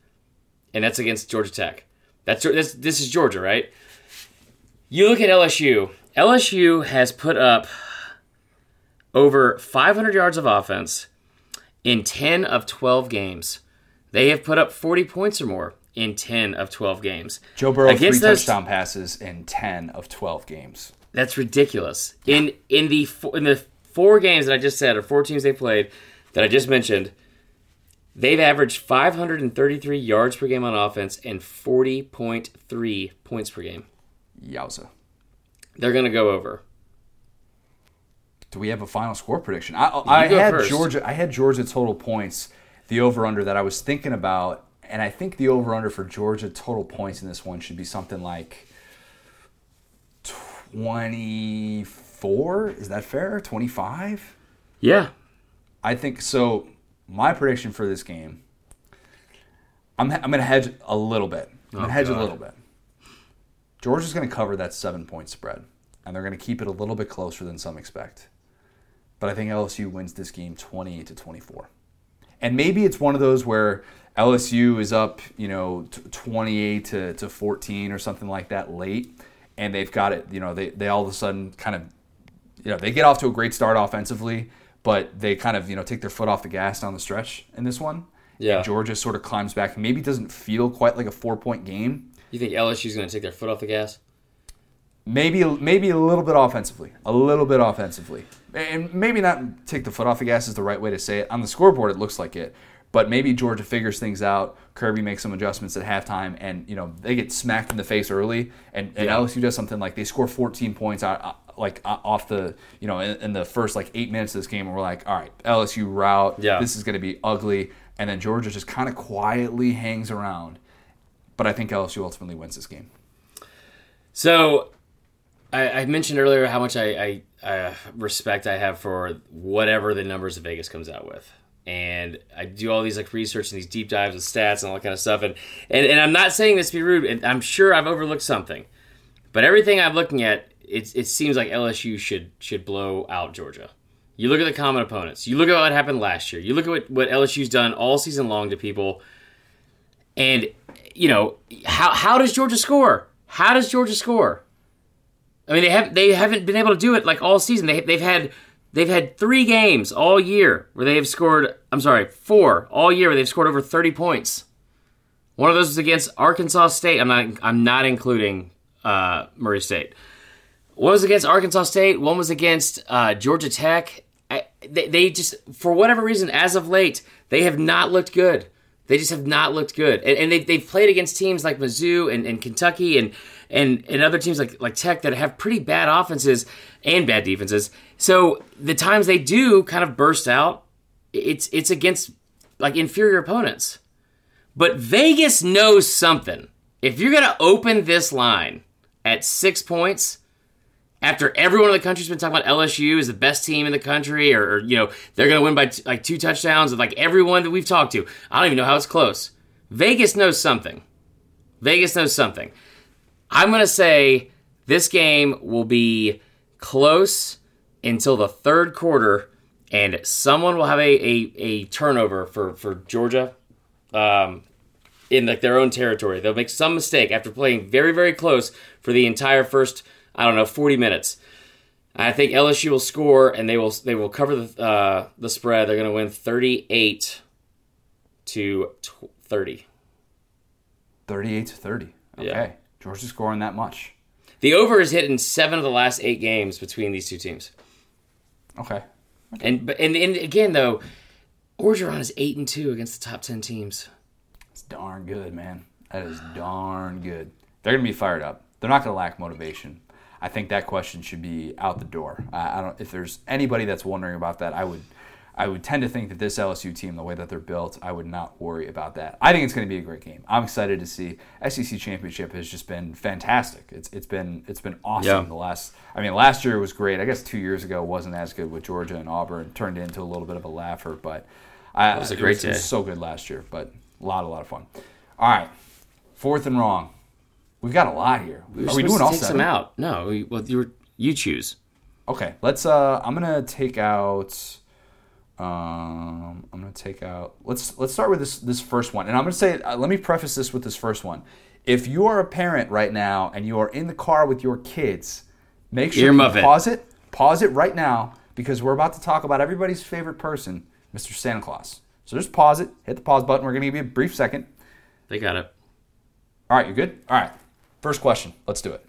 and that's against Georgia Tech. That's, that's this is Georgia, right? You look at LSU. LSU has put up over 500 yards of offense in 10 of 12 games. They have put up 40 points or more in 10 of 12 games. Joe Burrow three Against those- touchdown passes in 10 of 12 games. That's ridiculous. In in the in the four games that I just said, or four teams they played that I just mentioned, they've averaged 533 yards per game on offense and 40.3 points per game. Yowza. They're going to go over. Do we have a final score prediction? I, I had first. Georgia. I had Georgia total points, the over under that I was thinking about, and I think the over under for Georgia total points in this one should be something like twenty four. Is that fair? Twenty five. Yeah. I think so. my prediction for this game, I'm, I'm going to hedge a little bit. I'm going Oh, to hedge God. a little bit. Georgia's going to cover that seven point spread, and they're going to keep it a little bit closer than some expect. But I think LSU wins this game 28 to 24. And maybe it's one of those where LSU is up, you know, 28 to, to 14 or something like that late, and they've got it, you know, they, they all of a sudden kind of, you know, they get off to a great start offensively, but they kind of, you know, take their foot off the gas down the stretch in this one. Yeah. Georgia sort of climbs back. Maybe doesn't feel quite like a four point game. You think LSU's going to take their foot off the gas? Maybe maybe a little bit offensively, a little bit offensively, and maybe not take the foot off the gas is the right way to say it. On the scoreboard, it looks like it, but maybe Georgia figures things out. Kirby makes some adjustments at halftime, and you know they get smacked in the face early, and, and Yeah. LSU does something like they score 14 points out, uh, like uh, off the you know in, in the first like eight minutes of this game, and we're like, all right, LSU route, Yeah. this is going to be ugly, and then Georgia just kind of quietly hangs around, but I think LSU ultimately wins this game. So, I, I mentioned earlier how much I, I, I respect I have for whatever the numbers Vegas comes out with, and I do all these like research and these deep dives and stats and all that kind of stuff. And and, and I'm not saying this to be rude, and I'm sure I've overlooked something, but everything I'm looking at, it it seems like LSU should should blow out Georgia. You look at the common opponents. You look at what happened last year. You look at what, what LSU's done all season long to people. And, you know, how, how does Georgia score? How does Georgia score? I mean, they have they haven't been able to do it like all season. They they've had they've had three games all year where they have scored. I'm sorry, four all year where they've scored over 30 points. One of those was against Arkansas State. I'm not I'm not including uh, Murray State. One was against Arkansas State. One was against uh, Georgia Tech. I, they, they just, for whatever reason, as of late, they have not looked good. They just have not looked good, and, and they, they've played against teams like Mizzou and, and Kentucky and, and and other teams like like Tech that have pretty bad offenses and bad defenses. So the times they do kind of burst out, it's it's against like inferior opponents. But Vegas knows something. If you're gonna open this line at six points, after everyone in the country's been talking about LSU is the best team in the country, or, or, you know they're going to win by t- like two touchdowns, like everyone that we've talked to, I don't even know how it's close. Vegas knows something. Vegas knows something. I'm going to say this game will be close until the third quarter, and someone will have a, a, a turnover for for Georgia. Um, in like their own territory. They'll make some mistake after playing very, very close for the entire first, I don't know, 40 minutes. I think LSU will score and they will they will cover the uh, the spread. They're going to win 38 to 30. 38 to 30. Okay. Yeah. Georgia's scoring that much. The over is hit in 7 of the last 8 games between these two teams. Okay. And but and, and again though, Orgeron is 8 and 2 against the top 10 teams. It's darn good, man. That is darn good. They're going to be fired up. They're not going to lack motivation. I think that question should be out the door. I, I don't. If there's anybody that's wondering about that, I would, I would tend to think that this LSU team, the way that they're built, I would not worry about that. I think it's going to be a great game. I'm excited to see. SEC championship has just been fantastic. It's it's been it's been awesome. Yeah. The last, I mean, last year was great. I guess two years ago wasn't as good with Georgia and Auburn. Turned into a little bit of a laugher, but I, was a great it was day. so good last year, but a lot, a lot of fun. All right, fourth and wrong. We've got a lot here. Are we doing all take seven? some out? No, we, well you you choose. Okay, let's. Uh, I'm gonna take out. Um, I'm gonna take out. Let's let's start with this this first one, and I'm gonna say. Uh, let me preface this with this first one. If you are a parent right now and you are in the car with your kids, make sure Earmuff you it. pause it. Pause it right now because we're about to talk about everybody's favorite person, Mr. Santa Claus. So just pause it. Hit the pause button. We're gonna give you a brief second. They got it. All right, you good? All right. First question. Let's do it.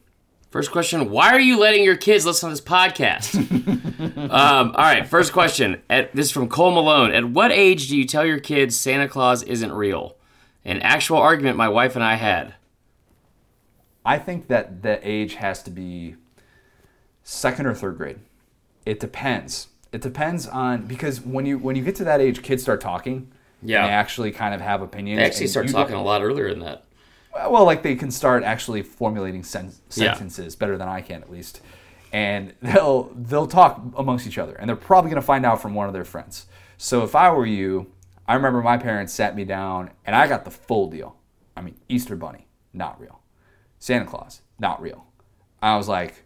First question: Why are you letting your kids listen to this podcast? um, all right. First question. At, this is from Cole Malone. At what age do you tell your kids Santa Claus isn't real? An actual argument my wife and I had. I think that the age has to be second or third grade. It depends. It depends on because when you when you get to that age, kids start talking. Yeah. And they actually kind of have opinions. They actually start talking a lot earlier than that. Well, like they can start actually formulating sen- Yeah. sentences better than I can at least, and they'll they'll talk amongst each other, and they're probably going to find out from one of their friends. So if I were you, I remember my parents sat me down and I got the full deal. I mean, Easter Bunny, not real. Santa Claus, not real. I was like,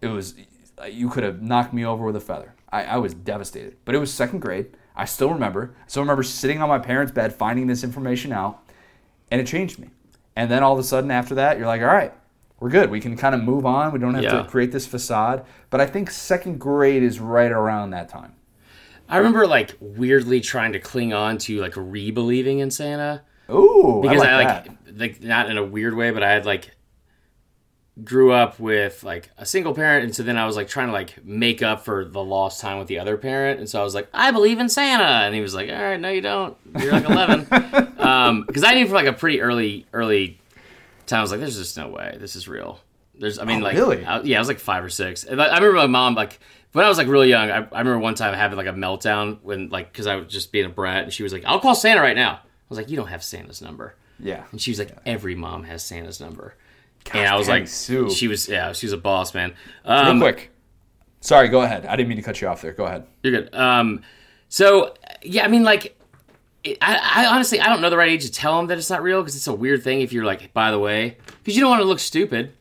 it was, you could have knocked me over with a feather. I, I was devastated. But it was second grade. I still remember. I still remember sitting on my parents' bed finding this information out, and it changed me. And then all of a sudden, after that, you're like, all right, we're good. We can kind of move on. We don't have Yeah. to create this facade. But I think second grade is right around that time. I remember like weirdly trying to cling on to like re-believing in Santa Ooh, because I like, I like like not in a weird way, but I had like grew up with like a single parent, and so then I was like trying to like make up for the lost time with the other parent, and so I was like, I believe in Santa, and he was like, All right, no, you don't. You're like 11, um, because I knew from like a pretty early early time, I was like, There's just no way this is real. There's, I mean, Oh, like, really? I, yeah, I was like five or six. And I I remember my mom like. When I was like really young, I, I remember one time having like a meltdown when like because I was just being a brat, and she was like, "I'll call Santa right now." I was like, "You don't have Santa's number." Yeah. And she was like, every mom has Santa's number. And I was like, Sue. she was, yeah, she was a boss, man. Real Um, quick. Sorry, go ahead. I didn't mean to cut you off there. Go ahead. You're good. Um, so, yeah, I mean, like, I, I honestly, I don't know the right age to tell them that it's not real because it's a weird thing if you're like, by the way, because you don't want to look stupid.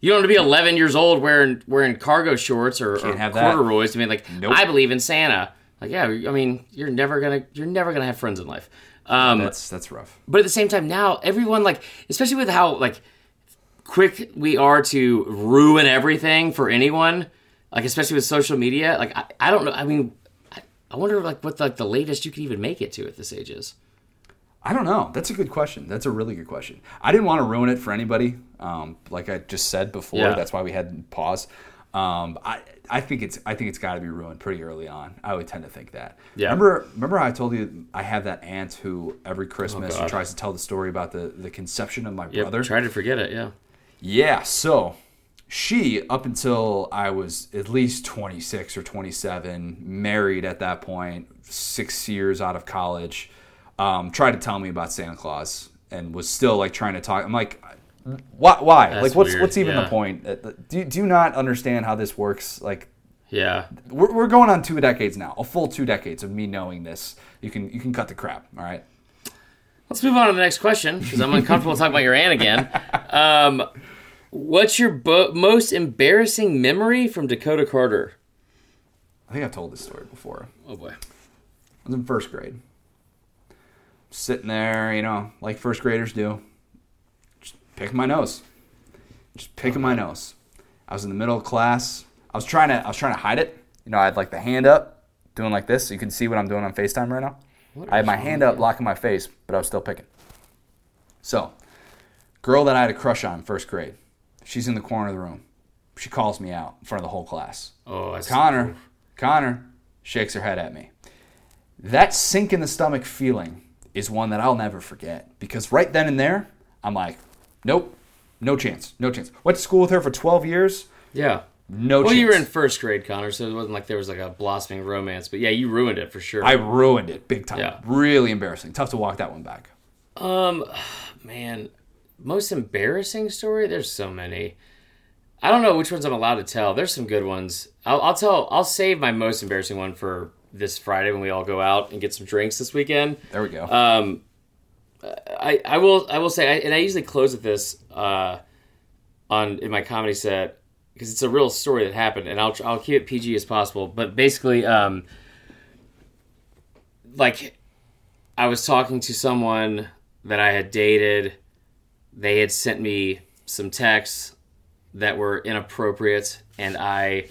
You don't want to be 11 years old wearing wearing cargo shorts or, or have that. corduroys to be like, Nope. I believe in Santa. Like, yeah, I mean, you're never gonna you're never gonna have friends in life. Um, That's that's rough. but at the same time now everyone like especially with how like quick we are to ruin everything for anyone like especially with social media like i, I don't know i mean I, I wonder like what like the latest you could even make it to at this age is I don't know. That's a good question. That's a really good question. I didn't want to ruin it for anybody. Um, like I just said before, Yeah. that's why we had pause. Um, I I think it's I think it's got to be ruined pretty early on. I would tend to think that. Yeah. Remember remember I told you I have that aunt who every Christmas Oh, God. tries to tell the story about the the conception of my yep, brother. try to forget it yeah Yeah, so she, up until I was at least 26 or 27, married at that point, six years out of college, um, tried to tell me about Santa Claus and was still like trying to talk. I'm like, why? why? That's like, what's weird, what's even yeah. the point? Uh, Do do you not understand how this works? Like, yeah we're, we're going on two decades now, a full two decades of me knowing this. You can you can cut the crap, all right? Let's move on to the next question because i'm uncomfortable talking about your aunt again um, what's your bo- most embarrassing memory from dakota carter I think I've told this story before. oh boy I was in first grade. Sitting there, you know, like first graders do. Just picking my nose. Just picking my nose. I was in the middle of class. I was trying to I was trying to hide it. You know, I had like the hand up, doing like this, so you can see what I'm doing on FaceTime right now. I had my hand up, blocking my face, but I was still picking. So, girl that I had a crush on first grade. She's in the corner of the room. She calls me out in front of the whole class. oh that's Connor, Connor shakes her head at me. That sink in the stomach feeling is one that I'll never forget because right then and there, I'm like, nope, no chance, no chance. Went to school with her for 12 years, yeah no Well, chance. you were in first grade, Connor, so it wasn't like there was like a blossoming romance. But yeah, you ruined it for sure. I ruined it big time. Yeah. Really embarrassing. Tough to walk that one back. um, man, most embarrassing story. There's so many. I don't know which ones I'm allowed to tell. There's some good ones. I'll, I'll tell. I'll save my most embarrassing one for this Friday when we all go out and get some drinks this weekend. There we go. Um, I I will I will say, I, and I usually close with this uh, on in my comedy set because it's a real story that happened, and I'll I'll keep it PG as possible. But basically, um, like I was talking to someone that I had dated. They had sent me some texts that were inappropriate, and I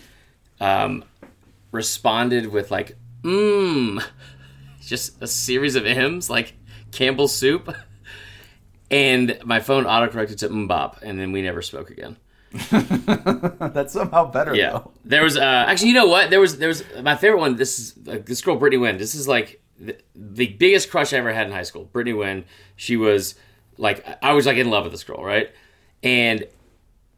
um, responded with like, "Mmm." just a series of M's like Campbell's soup. And my phone autocorrected to Mbop, and then we never spoke again. That's somehow better Yeah, though. there was uh, actually, you know what? There was there was my favorite one. This is like, this girl, Brittany Wynn. This is like the, the biggest crush I ever had in high school. Brittany Wynn. She was like I was like in love with this girl, right? And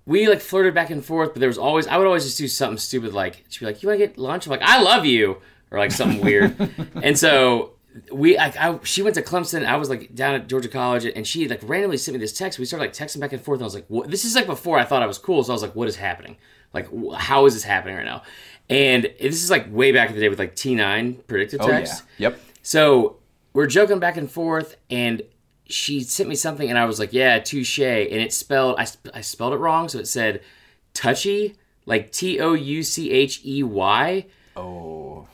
we like flirted back and forth, but there was always I would always just do something stupid like she'd be like, "You want to get lunch?" I'm like, "I love you," or like something weird. and so we like I, she went to Clemson. I was like down at Georgia College, and she like randomly sent me this text. We started like texting back and forth, and I was like, "What?" This is like before I thought I was cool, so I was like, "What is happening? Like, how is this happening right now?" And this is like way back in the day with like T9 predictive Oh yeah. text. Yep. So we're joking back and forth, and she sent me something, and I was like, "Yeah, touche," and it spelled I, I spelled it wrong, so it said touchy, like T O U C H E Y. Oh,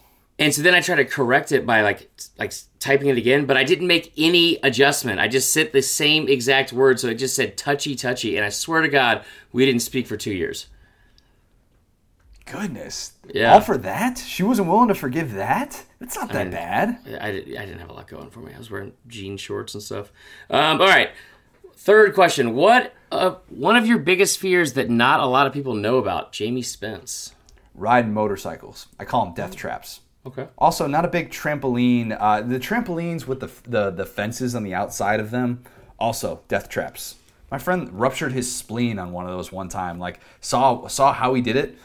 And so then I tried to correct it by like like typing it again, but I didn't make any adjustment. I just sent the same exact word, so it just said touchy touchy. And I swear to God, we didn't speak for two years. goodness. Yeah. All for that? She wasn't willing to forgive that? That's not that mean- bad. I, I didn't have a lot going for me. I was wearing jean shorts and stuff. Um, all right. Third question: What uh, one of your biggest fears that not a lot of people know about? Jamie Spence. Riding motorcycles. I call them death traps. Okay. Also, not a big trampoline. Uh, the trampolines with the, the the fences on the outside of them, also death traps. My friend ruptured his spleen on one of those one time. Like saw saw how he did it.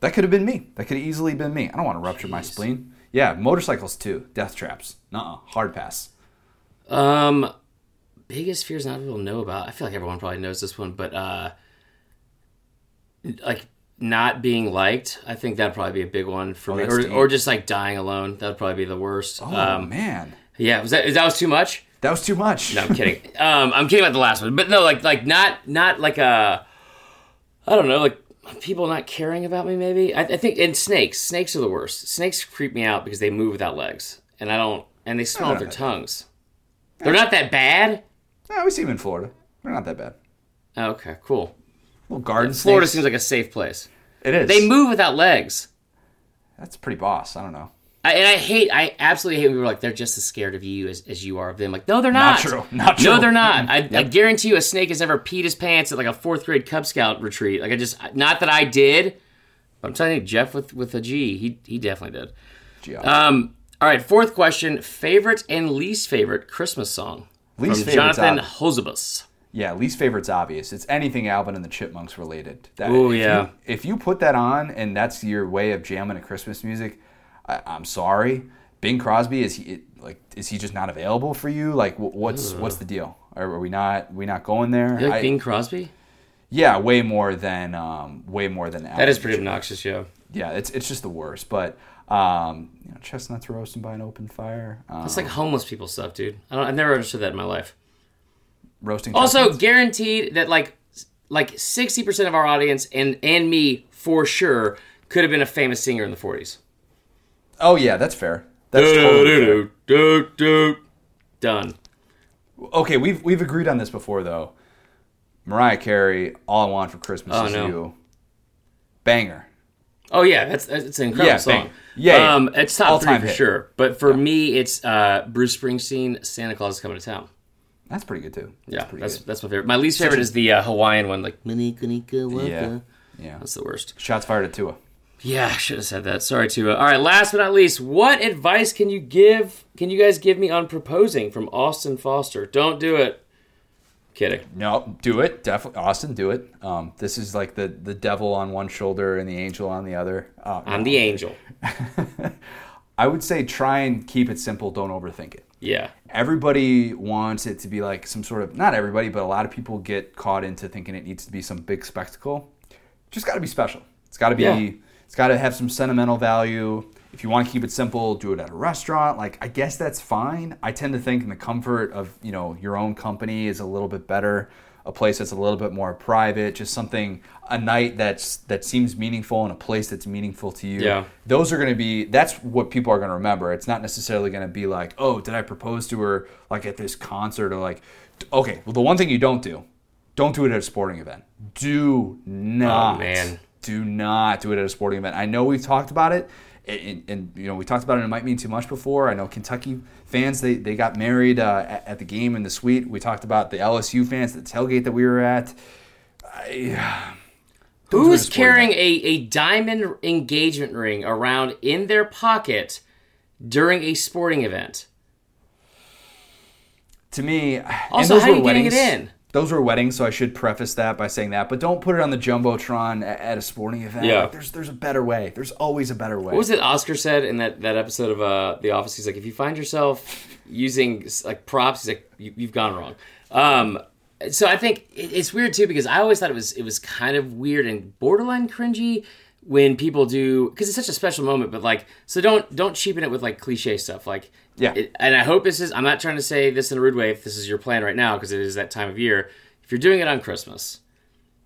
That could have been me. That could have easily been me. I don't want to rupture my spleen. Yeah, motorcycles too. Death traps. Nuh-uh. Hard pass. Um, biggest fears not people know about. I feel like everyone probably knows this one, but uh, like not being liked. I think that'd probably be a big one for me, or, deep. or just like dying alone. That'd probably be the worst. Oh um, man, yeah, was that is that was too much? that was too much. No, I'm kidding. um, I'm kidding about the last one, but no, like like not not like a, I don't know, like people not caring about me. Maybe I, I think and snakes. Snakes are the worst. Snakes creep me out because they move without legs, and I don't, and they smell with their tongues. They're not that bad. No, we see them in Florida. They're not that bad. Okay, cool. Little garden Florida seems like a safe place. it is. They move without legs. That's pretty boss. I don't know. I, and I hate, I absolutely hate when people are like, they're just as scared of you as, as you are of them. Like, no, they're not. Not true. Not true. No, they're not. I, I guarantee you a snake has never peed his pants at like a fourth grade Cub Scout retreat. Like, I just, not that I did, but I'm telling you, Jeff with, with a G, he, he definitely did. Um, all right, fourth question favorite and least favorite Christmas song? Least From Jonathan. Hosebus. Yeah, least favorite's obvious. It's anything Alvin and the Chipmunks related. That, Ooh, if yeah. You, if you put that on and that's your way of jamming to Christmas music, I, I'm sorry. Bing Crosby is he like is he just not available for you? Like wh- what's what's the deal? Are, are we not we not going there? You like I- Bing Crosby? yeah, way more than um, way more than That is pretty obnoxious, yeah. Yeah, it's it's just the worst. But um, you know, chestnuts roasting by an open fire. Um, It's like homeless people stuff, dude. I don't, I've never understood that in my life. Roasting. Also, guaranteed that like like sixty percent of our audience and and me for sure could have been a famous singer in the forties. oh yeah, that's fair. That's totally. Done. Okay, we've we've agreed on this before though. Mariah Carey, "All I Want for Christmas Oh, Is no. You," banger. Oh yeah, that's it's an incredible Yeah, song. bang. Yeah, yeah. um, it's top three for hit. sure. But for me, it's uh, Bruce Springsteen, "Santa Claus is Coming to Town." That's pretty good too. Yeah, pretty that's good. that's my favorite. My least favorite is the uh, Hawaiian one, like Manika Nika Waka. Yeah, yeah. That's the worst. Shots fired at Tua. Yeah, I should have said that. Sorry, Tua. All right, last but not least, what advice can you give? Can you guys give me on proposing from Austin Foster? Don't do it. Kidding. No, do it. Definitely, Austin, do it. Um, this is like the the devil on one shoulder and the angel on the other. Uh, I'm the angel. I would say try and keep it simple. Don't overthink it. Yeah. everybody wants it to be like some sort of not everybody but a lot of people get caught into thinking it needs to be some big spectacle. Just got to be special. It's got to be Yeah. it's got to have some sentimental value. If you want to keep it simple do it at a restaurant. Like i guess that's fine. I tend to think in the comfort of you know your own company is a little bit better a place that's a little bit more private just something a night that's that seems meaningful and a place that's meaningful to you. Yeah. those are going to be that's what people are going to remember. It's not necessarily going to be like oh did i propose to her like at this concert or like okay well the one thing you don't do don't do it at a sporting event. Do oh, not. Oh, man. do not do it at a sporting event. I know we've talked about it and, and you know we talked about it it might mean too much before. I know kentucky fans they, they got married uh, at, at the game in the suite. We talked about the lsu fans at the tailgate that we were at. I, Don't do it at a Who's carrying a, a diamond engagement ring around in their pocket during a sporting event? to me, Also, how are you getting it in? Those were weddings, so I should preface that by saying that. But don't put it on the jumbotron at, at a sporting event. Yeah. Like, there's there's a better way. There's always a better way. What was it Oscar said in that, that episode of uh, The Office? He's like, if you find yourself using like props, he's like, you, you've gone wrong. Um, so I think it, it's weird too because I always thought it was it was kind of weird and borderline cringy when people do because it's such a special moment. But like, so don't don't cheapen it with like cliche stuff. Like, Yeah. it- and I hope this is. I'm not trying to say this in a rude way. If this is your plan right now, because it is that time of year. If you're doing it on Christmas,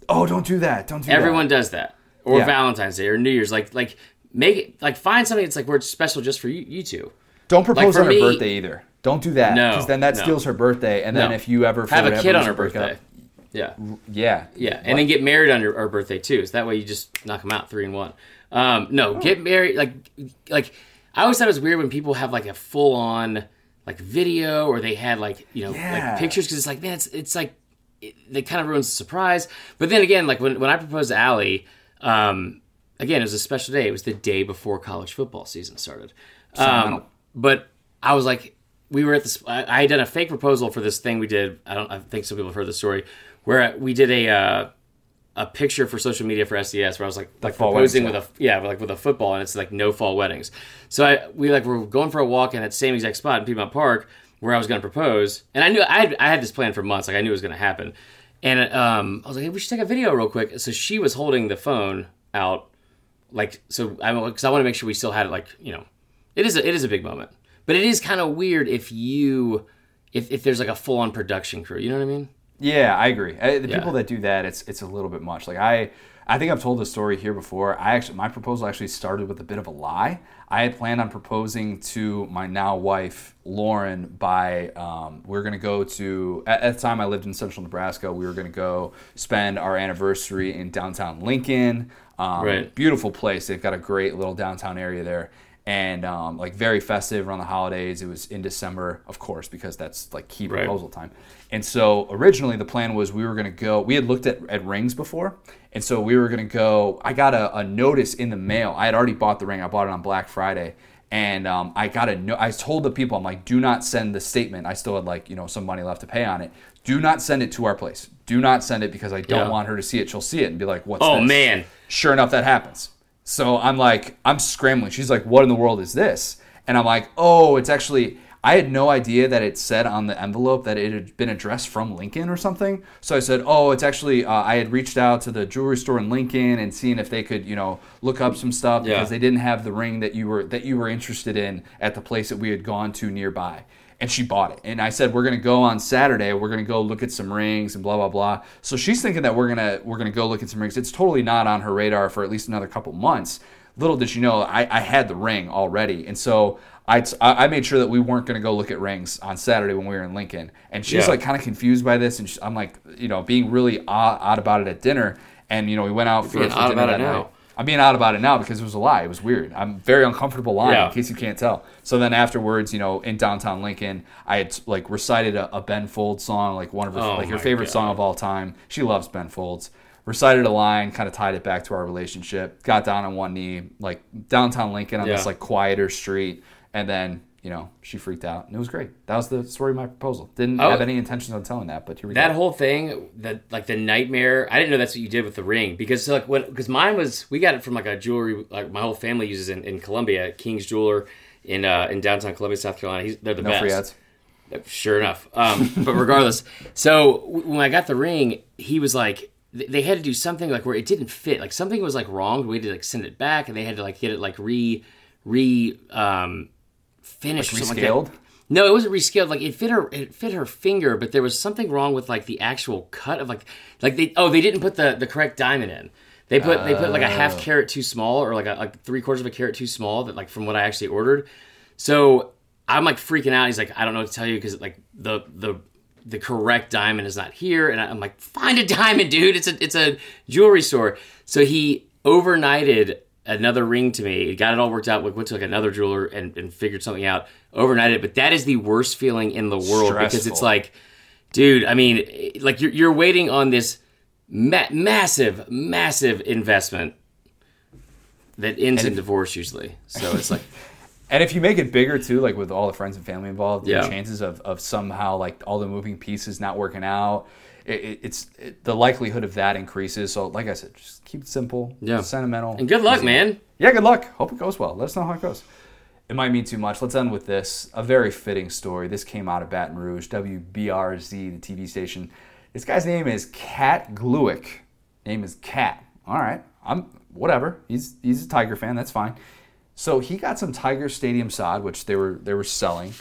Oh, don't do that. Don't do everyone that. does that, or Yeah. Valentine's Day or New Year's. Like like make it like find something that's like where it's special just for you you two. Don't propose for on her me- birthday either. Don't do that. No, Because then that no. steals her birthday. And then No. if you ever Have a kid on her break up- birthday. Yeah. yeah. Yeah, and then get married on your our birthday too. So that way you just knock them out three and one. Um, no, get married like like I always thought it was weird when people have like a full on like video or they had like you know Yeah. like pictures because it's like man it's it's like it, it kind of ruins the surprise. But then again, like when when I proposed to Allie, um, again it was a special day. It was the day before college football season started. Um, but I was like, we were at this. I, I had done a fake proposal for this thing we did. I don't. I think some people have heard the story where we did a uh, a picture for social media for SDS where I was like, proposing weddings, with a yeah like with a football and it's like no fall weddings. So I we like were going for a walk in that same exact spot in Piedmont Park where I was going to propose, and I knew I had, I had this plan for months. Like I knew it was going to happen, and um, I was like, hey, we should take a video real quick. So she was holding the phone out like so I because I want to make sure we still had it like you know it is a, it is a big moment but it is kind of weird if you if, if there's like a full on production crew you know what I mean Yeah, I agree. The Yeah. people that do that, it's it's a little bit much. Like I, I think I've told this story here before. I actually, my proposal actually started with a bit of a lie. I had planned on proposing to my now wife Lauren by um, we are gonna go to at, at the time I lived in Central Nebraska. We were gonna go spend our anniversary in downtown Lincoln. Um, Right. Beautiful place. They've got a great little downtown area there. And um, like very festive around the holidays. It was in December, of course, because that's like key Right. proposal time. And so originally the plan was we were going to go. We had looked at, at rings before, and so we were going to go. I got a, a notice in the mail. I had already bought the ring. I bought it on Black Friday, and um, I got a no. I told the people, I'm like, do not send the statement. I still had like you know some money left to pay on it. Do not send it to our place. Do not send it because I don't Yeah. want her to see it. She'll see it and be like, what's oh this? man Sure enough, that happens. So I'm like, I'm scrambling. She's like, what in the world is this? And I'm like, oh, it's actually, I had no idea that it said on the envelope that it had been addressed from Lincoln or something. So I said, oh, it's actually, uh, I had reached out to the jewelry store in Lincoln and seeing if they could, you know, look up some stuff Yeah. because they didn't have the ring that you were that you were interested in at the place that we had gone to nearby. And she bought it. And I said, we're gonna go on Saturday. We're gonna go look at some rings and blah blah blah. So she's thinking that we're gonna we're gonna go look at some rings. It's totally not on her radar for at least another couple months. Little did she know, I, I had the ring already, and so I, I made sure that we weren't going to go look at rings on Saturday when we were in Lincoln. And she's Yeah. like kind of confused by this, and she, I'm like, you know, being really odd, odd about it at dinner. And you know, we went out for, for dinner that now. night. I'm being odd about it now because it was a lie. It was weird. I'm very uncomfortable lying Yeah. in case you can't tell. So then afterwards, you know, in downtown Lincoln, I had like recited a, a Ben Folds song, like one of her Oh like her favorite God. song of all time. She loves Ben Folds. Recited a line, kind of tied it back to our relationship. Got down on one knee, like downtown Lincoln on this like quieter street, and then you know she freaked out, and it was great. That was the story of my proposal. Didn't Oh. have any intentions on telling that, but here we that go. whole thing that like the nightmare I didn't know that's what you did with the ring because like when because mine was we got it from like a jewelry like my whole family uses in, in Columbia King's Jeweler in uh in downtown Columbia South Carolina He's, they're the no best free ads. Sure enough. Um, but regardless, so when I got the ring, he was like, they had to do something like where it didn't fit. Like something was like wrong. We had to like send it back, and they had to like get it like re re um, finished or something Rescaled. that. No, it wasn't rescaled. Like it fit her, it fit her finger, but there was something wrong with like the actual cut of like, like they oh they didn't put the the correct diamond in. They put they put like a half oh. carat too small or like a like three quarters of a carat too small that like from what I actually ordered. So I'm like freaking out. He's like, I don't know what to tell you because like the the the correct diamond is not here, and I'm like, find a diamond, dude. It's a it's a jewelry store. So he overnighted another ring to me. He got it all worked out. We went to like another jeweler and, and figured something out. Overnighted, but that is the worst feeling in the world because it's like, dude. I mean, like you're you're waiting on this ma- massive massive investment that ends in divorce usually. So it's like. And if you make it bigger too, like with all the friends and family involved, Yeah. the chances of, of somehow like all the moving pieces not working out, it, it, it's it, the likelihood of that increases. So, like I said, just keep it simple, Yeah. sentimental, And good luck, easy. man. Yeah, good luck. Hope it goes well. Let us know how it goes. It might mean too much. Let's end with this. A very fitting story. This came out of Baton Rouge, WBRZ, the TV station. This guy's name is Cat Gluick. Name is Cat. All right. I'm whatever. He's he's a Tiger fan. That's fine. So he got some Tiger Stadium sod, which they were they were selling,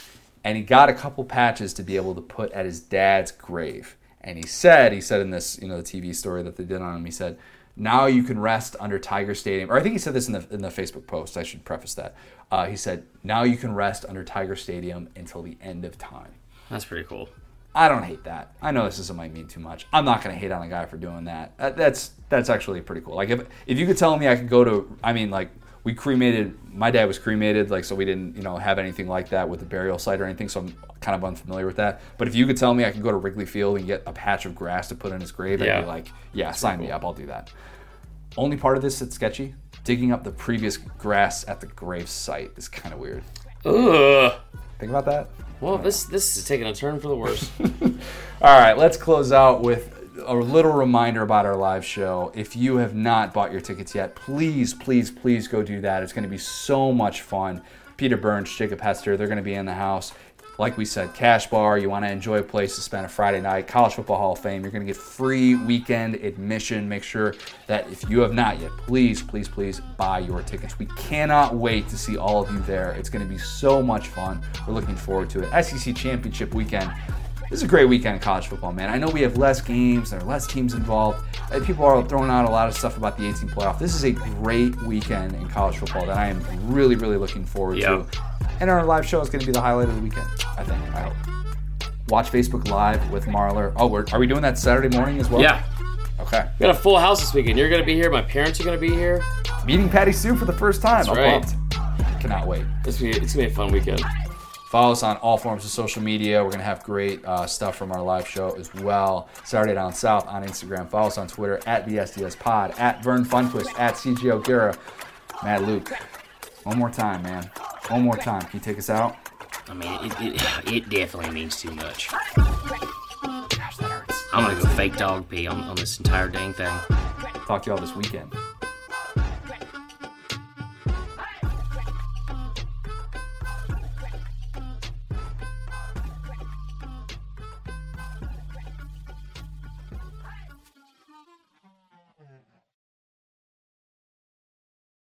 and he got a couple patches to be able to put at his dad's grave. And he said, he said in this, you know, the TV story that they did on him, he said, now you can rest under Tiger Stadium. Or I think he said this in the in the Facebook post. I should preface that. Uh, he said, now you can rest under Tiger Stadium until the end of time. That's pretty cool. I don't hate that. I know this doesn't might mean too much. I'm not gonna hate on a guy for doing that. that. That's that's actually pretty cool. Like if if you could tell me I could go to, I mean like we cremated. My dad was cremated, like so we didn't you know have anything like that with the burial site or anything. So I'm kind of unfamiliar with that. But if you could tell me I could go to Wrigley Field and get a patch of grass to put in his grave, Yeah. I'd be like, yeah, sign me up. I'll do that. Only part of this that's sketchy: digging up the previous grass at the grave site is kind of weird. Ugh. Think about that. Well, this this is taking a turn for the worse. All right, let's close out with a little reminder about our live show. If you have not bought your tickets yet, please, please, please go do that. It's going to be so much fun. Peter Burns, Jacob Hester, they're going to be in the house. Like we said, cash bar. You want to enjoy a place to spend a Friday night. College Football Hall of Fame. You're going to get free weekend admission. Make sure that if you have not yet, please, please, please buy your tickets. We cannot wait to see all of you there. It's going to be so much fun. We're looking forward to it. SEC Championship weekend. This is a great weekend in college football, man. I know we have less games, there are less teams involved. Uh, People are throwing out a lot of stuff about the 18 playoff. This is a great weekend in college football that I am really, really looking forward Yeah. to. And our live show is going to be the highlight of the weekend, I think. I hope. Watch Facebook Live with Marler. Oh, we're, are we doing that Saturday morning as well? yeah. Okay. We got a full house this weekend. You're gonna be here. My parents are gonna be here. Meeting Patty Sue for the first time. I'm right. pumped. Cannot wait. It's it's gonna be a fun weekend. Follow us on all forms of social media. We're going to have great uh, stuff from our live show as well. Saturday Down South on Instagram. Follow us on Twitter at BSDS Pod, at Vern Funquist, at CG O'Gara. Matt Luke. One more time, man. One more time. Can you take us out? I mean, it, it, it definitely means too much. Gosh, that hurts. I'm gonna go fake dog pee on, on this entire dang thing. Talk to y'all this weekend.